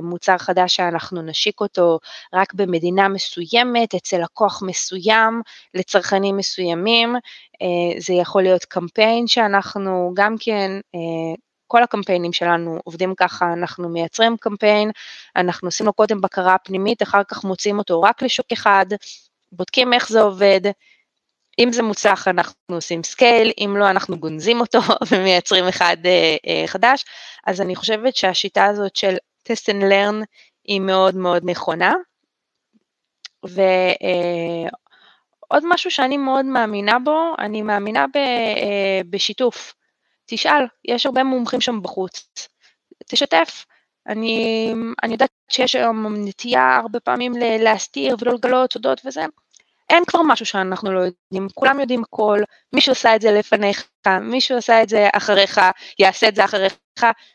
מוצר חדש שאנחנו נשיק אותו רק במדינה מסוימת, אצל לקוח מסוים, לצרכנים מסוימים, זה יכול להיות קמפיין שאנחנו גם כן כל הקמפיינים שלנו עובדים ככה, אנחנו מייצרים קמפיין, אנחנו עושים לו קודם בקרה פנימית, אחר כך מוציאים אותו רק לשוק אחד, בודקים איך זה עובד, אם זה מוצלח אנחנו עושים scale, אם לא אנחנו גונזים אותו ומייצרים אחד אה, אה, חדש, אז אני חושבת שהשיטה הזאת של test and learn היא מאוד מאוד נכונה. ועוד אה, משהו שאני מאוד מאמינה בו, אני מאמינה ב, בשיתוף. תשאל, יש הרבה מומחים שם בחוץ, תשתף. אני, אני יודעת שיש היום נטייה הרבה פעמים להסתיר ולא לגלות סודות וזה. אין כבר משהו שאנחנו לא יודעים, כולם יודעים הכל, מישהו עשה את זה לפניך, מישהו עשה את זה אחריך, יעשה את זה אחריך,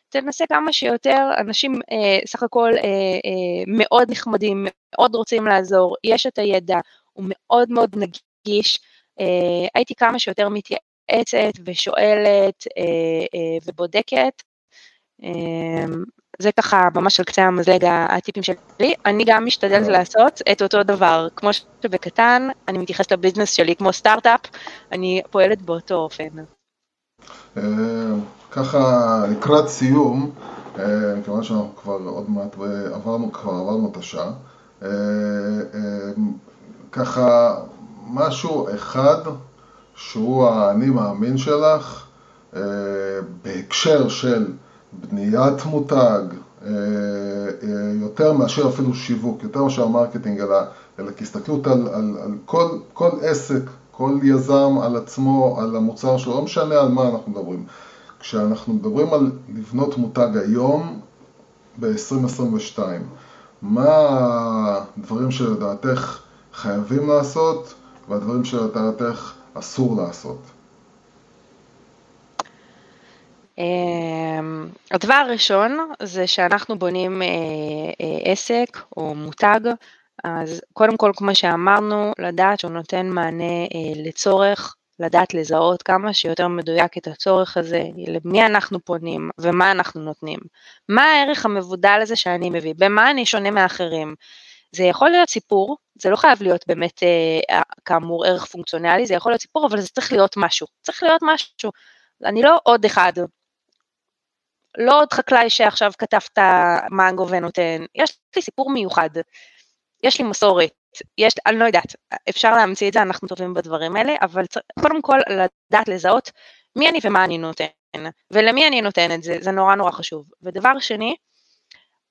תנסה כמה שיותר, אנשים אה, סך הכל אה, אה, מאוד נחמדים, מאוד רוצים לעזור, יש את הידע, הוא מאוד מאוד נגיש, אה, הייתי כמה שיותר מתייעצת. ושואלת אה, אה, ובודקת. אמ, זה ככה ממש על קצה המזלג הטיפים שלי. אני גם משתדלת לעשות את אותו דבר, כמו שבקטן, אני מתייחסת לביזנס שלי כמו סטארט-אפ, אני פועלת באותו אופן. אה, ככה לקראת סיום, מכיוון שאנחנו כבר עוד מעט עברנו, כבר עברנו את השעה, ככה משהו אחד שהוא האני מאמין שלך אה, בהקשר של בניית מותג, אה, אה, יותר מאשר אפילו שיווק, יותר מאשר marketing, אלא, אלא כהסתכלות על, על, על כל, כל עסק, כל יזם על עצמו, על המוצר שלו, לא משנה על מה אנחנו מדברים. כשאנחנו מדברים על לבנות מותג היום, ב-2022, מה הדברים שלדעתך חייבים לעשות והדברים שלדעתך אסור לעשות? הדבר הראשון זה שאנחנו בונים אה, אה, עסק או מותג, אז קודם כל, כמו שאמרנו, לדעת שהוא נותן מענה אה, לצורך, לדעת לזהות כמה שיותר מדויק את הצורך הזה, למי אנחנו פונים ומה אנחנו נותנים. מה הערך המבודל הזה שאני מביא, במה אני שונה מאחרים. זה יכול להיות סיפור, זה לא חייב להיות באמת כאמור ערך פונקציונלי, זה יכול להיות סיפור, אבל זה צריך להיות משהו, צריך להיות משהו. אני לא עוד אחד, לא עוד חקלאי שעכשיו כתב את המנגו ונותן, יש לי סיפור מיוחד, יש לי מסורת, יש, אני לא יודעת, אפשר להמציא את זה, אנחנו טובים בדברים האלה, אבל קודם כל לדעת לזהות מי אני ומה אני נותן, ולמי אני נותן את זה, זה נורא נורא חשוב. ודבר שני,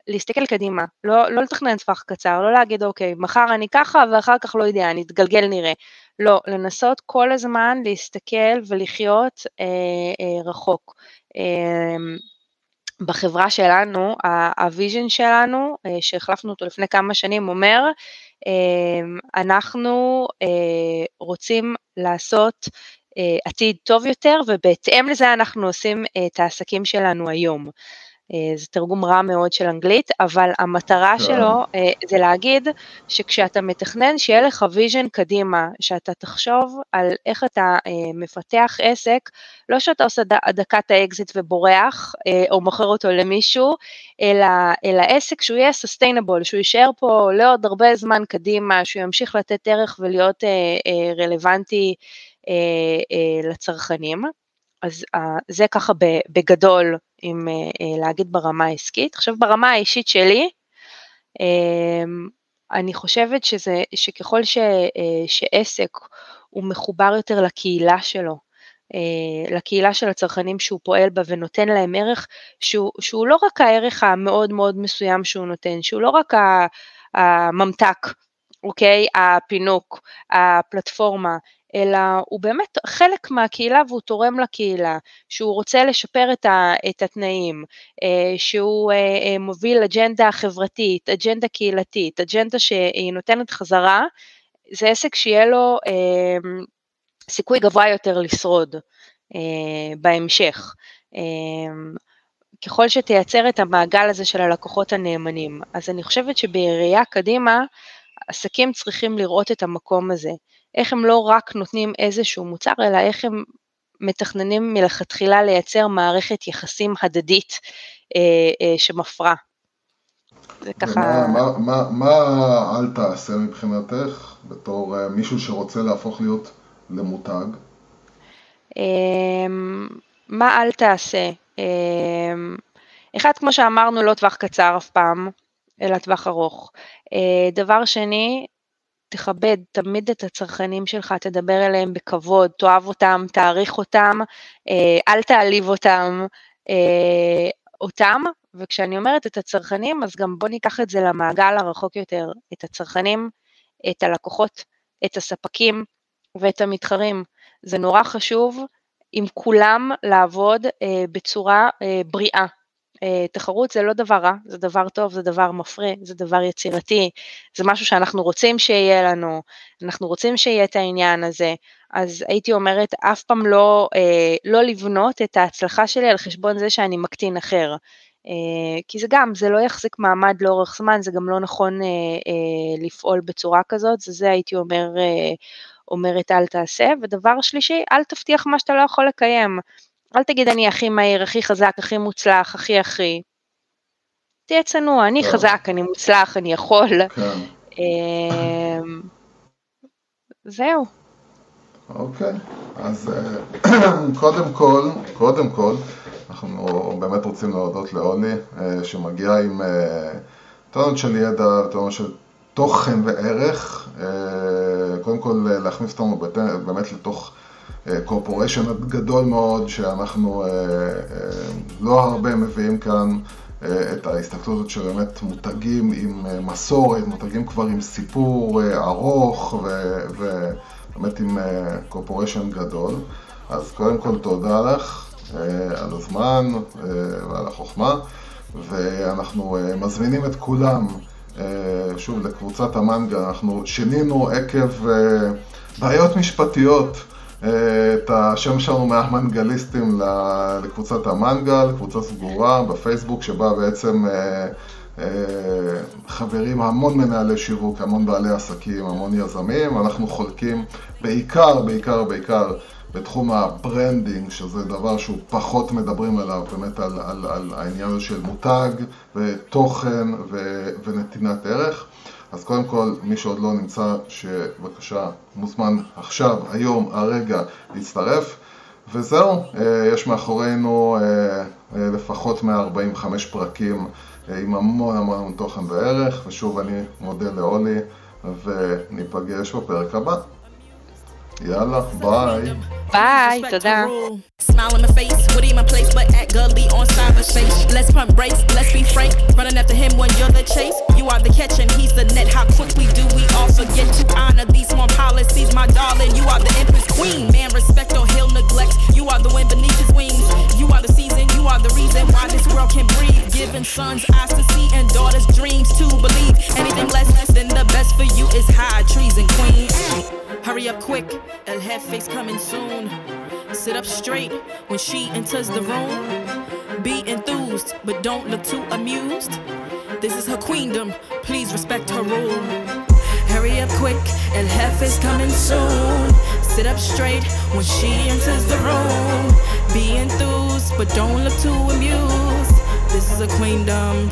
להסתכל קדימה, לא, לא לתכנן טווח קצר, לא להגיד אוקיי, מחר אני ככה ואחר כך לא יודע, אני אתגלגל נראה. לא, לנסות כל הזמן להסתכל ולראות אה, אה, רחוק. אה, בחברה שלנו, ה vision שלנו, אה, שהחלפנו אותו לפני כמה שנים, אומר, אה, אנחנו אה, רוצים לעשות עתיד טוב יותר, ובהתאם לזה אנחנו עושים את העסקים שלנו היום. אה, זה תרגום רע מאוד של אנגלית, אבל המטרה כן. שלו אה, זה להגיד שכשאתה מתכנן שיהיה לך vision קדימה, שאתה תחשוב על איך אתה אה, מפתח עסק, לא שאתה עושה את האקזיט ובורח, או מוכר אותו למישהו, אלא, אלא עסק שהוא יהיה sustainable, שהוא יישאר פה לעוד הרבה זמן קדימה, שהוא ימשיך לתת ערך ולהיות רלוונטי לצרכנים. אז זה ככה בגדול אם אה, אה, להגיד ברמה העסקית. עכשיו ברמה האישית שלי, אמ, אני חושבת שזה, שככל ש, אה, שעסק הוא מחובר יותר לקהילה שלו, לקהילה של הצרכנים שהוא פועל בה ונותן להם ערך שהוא, שהוא לא רק הערך המאוד מאוד מסוים שהוא נותן, שהוא לא רק הממתק, אוקיי, הפינוק, הפלטפורמה, אלא הוא באמת חלק מהקהילה והוא תורם לקהילה, שהוא רוצה לשפר את, ה, את התנאים, אה, שהוא אה, אה, מוביל אג'נדה חברתית, אג'נדה קהילתית, אג'נדה שהיא נותנת חזרה, זה עסק שיהיה לו סיכוי גבוה יותר לשרוד בהמשך. ככל שתייצר את המעגל הזה של הלקוחות הנאמנים. אז אני חושבת שבראייה קדימה, עסקים צריכים לראות את המקום הזה. איך הם לא רק נותנים איזשהו מוצר, אלא איך הם מתכננים מלכתחילה לייצר מערכת יחסים הדדית אה, אה, שמפרה. זה ככה... מה, מה, מה אל תעשה מבחינתך, בתור אה, מישהו שרוצה להפוך להיות למותג? אה, מה אל תעשה? אה, אחד, כמו שאמרנו, לא טווח קצר אף פעם, אלא טווח ארוך. אה, דבר שני, תכבד תמיד את הצרכנים שלך, תדבר אליהם בכבוד, תאהב אותם, תעריך אותם, אה, אל תעליב אותם, אה, אותם, וכשאני אומרת את הצרכנים, אז גם בוא ניקח את זה למעגל הרחוק יותר, את הצרכנים, את הלקוחות, את הספקים ואת המתחרים. זה נורא חשוב עם כולם לעבוד אה, בצורה בריאה, אה, תחרות זה לא דבר רע, זה דבר טוב, זה דבר מפרה, זה דבר יצירתי, זה משהו שאנחנו רוצים שיהיה לנו, אנחנו רוצים שיהיה את העניין הזה, אז הייתי אומרת אף פעם לא, אה, לא לבנות את ההצלחה שלי על חשבון זה שאני מקטין אחר. אה, כי זה גם, זה לא יחזיק מעמד לאורך זמן, זה גם לא נכון לפעול בצורה כזאת, זה זה הייתי אומר, אומרת אל תעשה. ודבר שלישי, אל תבטיח מה שאתה לא יכול לקיים. אל תגיד אני הכי מהיר, הכי חזק, הכי מוצלח, הכי הכי. תהיה צנוע, אני טוב. חזק, אני מוצלח, אני יכול. כן. אמ, זהו. אוקיי, אז אה, קודם כל, קודם כל, אנחנו באמת רוצים להודות לאולי, אה, שמגיעה עם אה, טונות של ידע, טונות של תוכן וערך. קודם כל, להכניס אותנו באמת לתוך קורפוריישן גדול מאוד שאנחנו אה, אה, לא הרבה מביאים כאן אה, את ההסתכלות הזאת שבאמת מותגים עם מסורת, מותגים כבר עם סיפור ארוך ו- ו- באמת עם קורפוריישן גדול. אז קודם כל תודה לך על הזמן ועל החוכמה, ואנחנו מזמינים את כולם, שוב, לקבוצת המנגה, אנחנו שינינו עקב בעיות משפטיות. את השם שלנו מהמנגליסטים לקבוצת המנגל, קבוצה סגורה בפייסבוק שבה בעצם אה, אה, חברים המון מנהלי שיווק, המון בעלי עסקים, המון יזמים, אנחנו חולקים בעיקר, בעיקר, בעיקר בתחום ה branding, שזה דבר שהוא פחות מדברים עליו, באמת על, על, על העניין של מותג ותוכן ו, ונתינת ערך. אז קודם כל, מי שעוד לא נמצא, שבבקשה מוזמן עכשיו, היום, הרגע, להצטרף. וזהו, אה, יש מאחורינו אה, אה, לפחות 145 פרקים עם המון המון תוכן וערך, ושוב אני מודה לאולי, וניפגש בפרק הבא. יאללה, ביי. ביי, תודה. Smile in my face, what in my place, but at gully on cyberspace. Let's pump brakes, let's be frank. Running after him when you're the chase. You are the catch and he's the net. How quickly do we all forget to honor these small policies, my darling? You are the empress queen. Man, respect or he'll neglect. You are the wind beneath his wings. You are the season, you are the reason why this world can breathe. Giving sons eyes to see and daughters dreams to believe. Anything less than the best for you is high treason, queen. Hurry up quick, El Jefe's coming soon. Sit up straight when she enters the room. Be enthused, but don't look too amused. This is her queendom, please respect her rule. Hurry up quick, El Jefe's coming soon. Sit up straight when she enters the room. Be enthused, but don't look too amused. This is a queendom.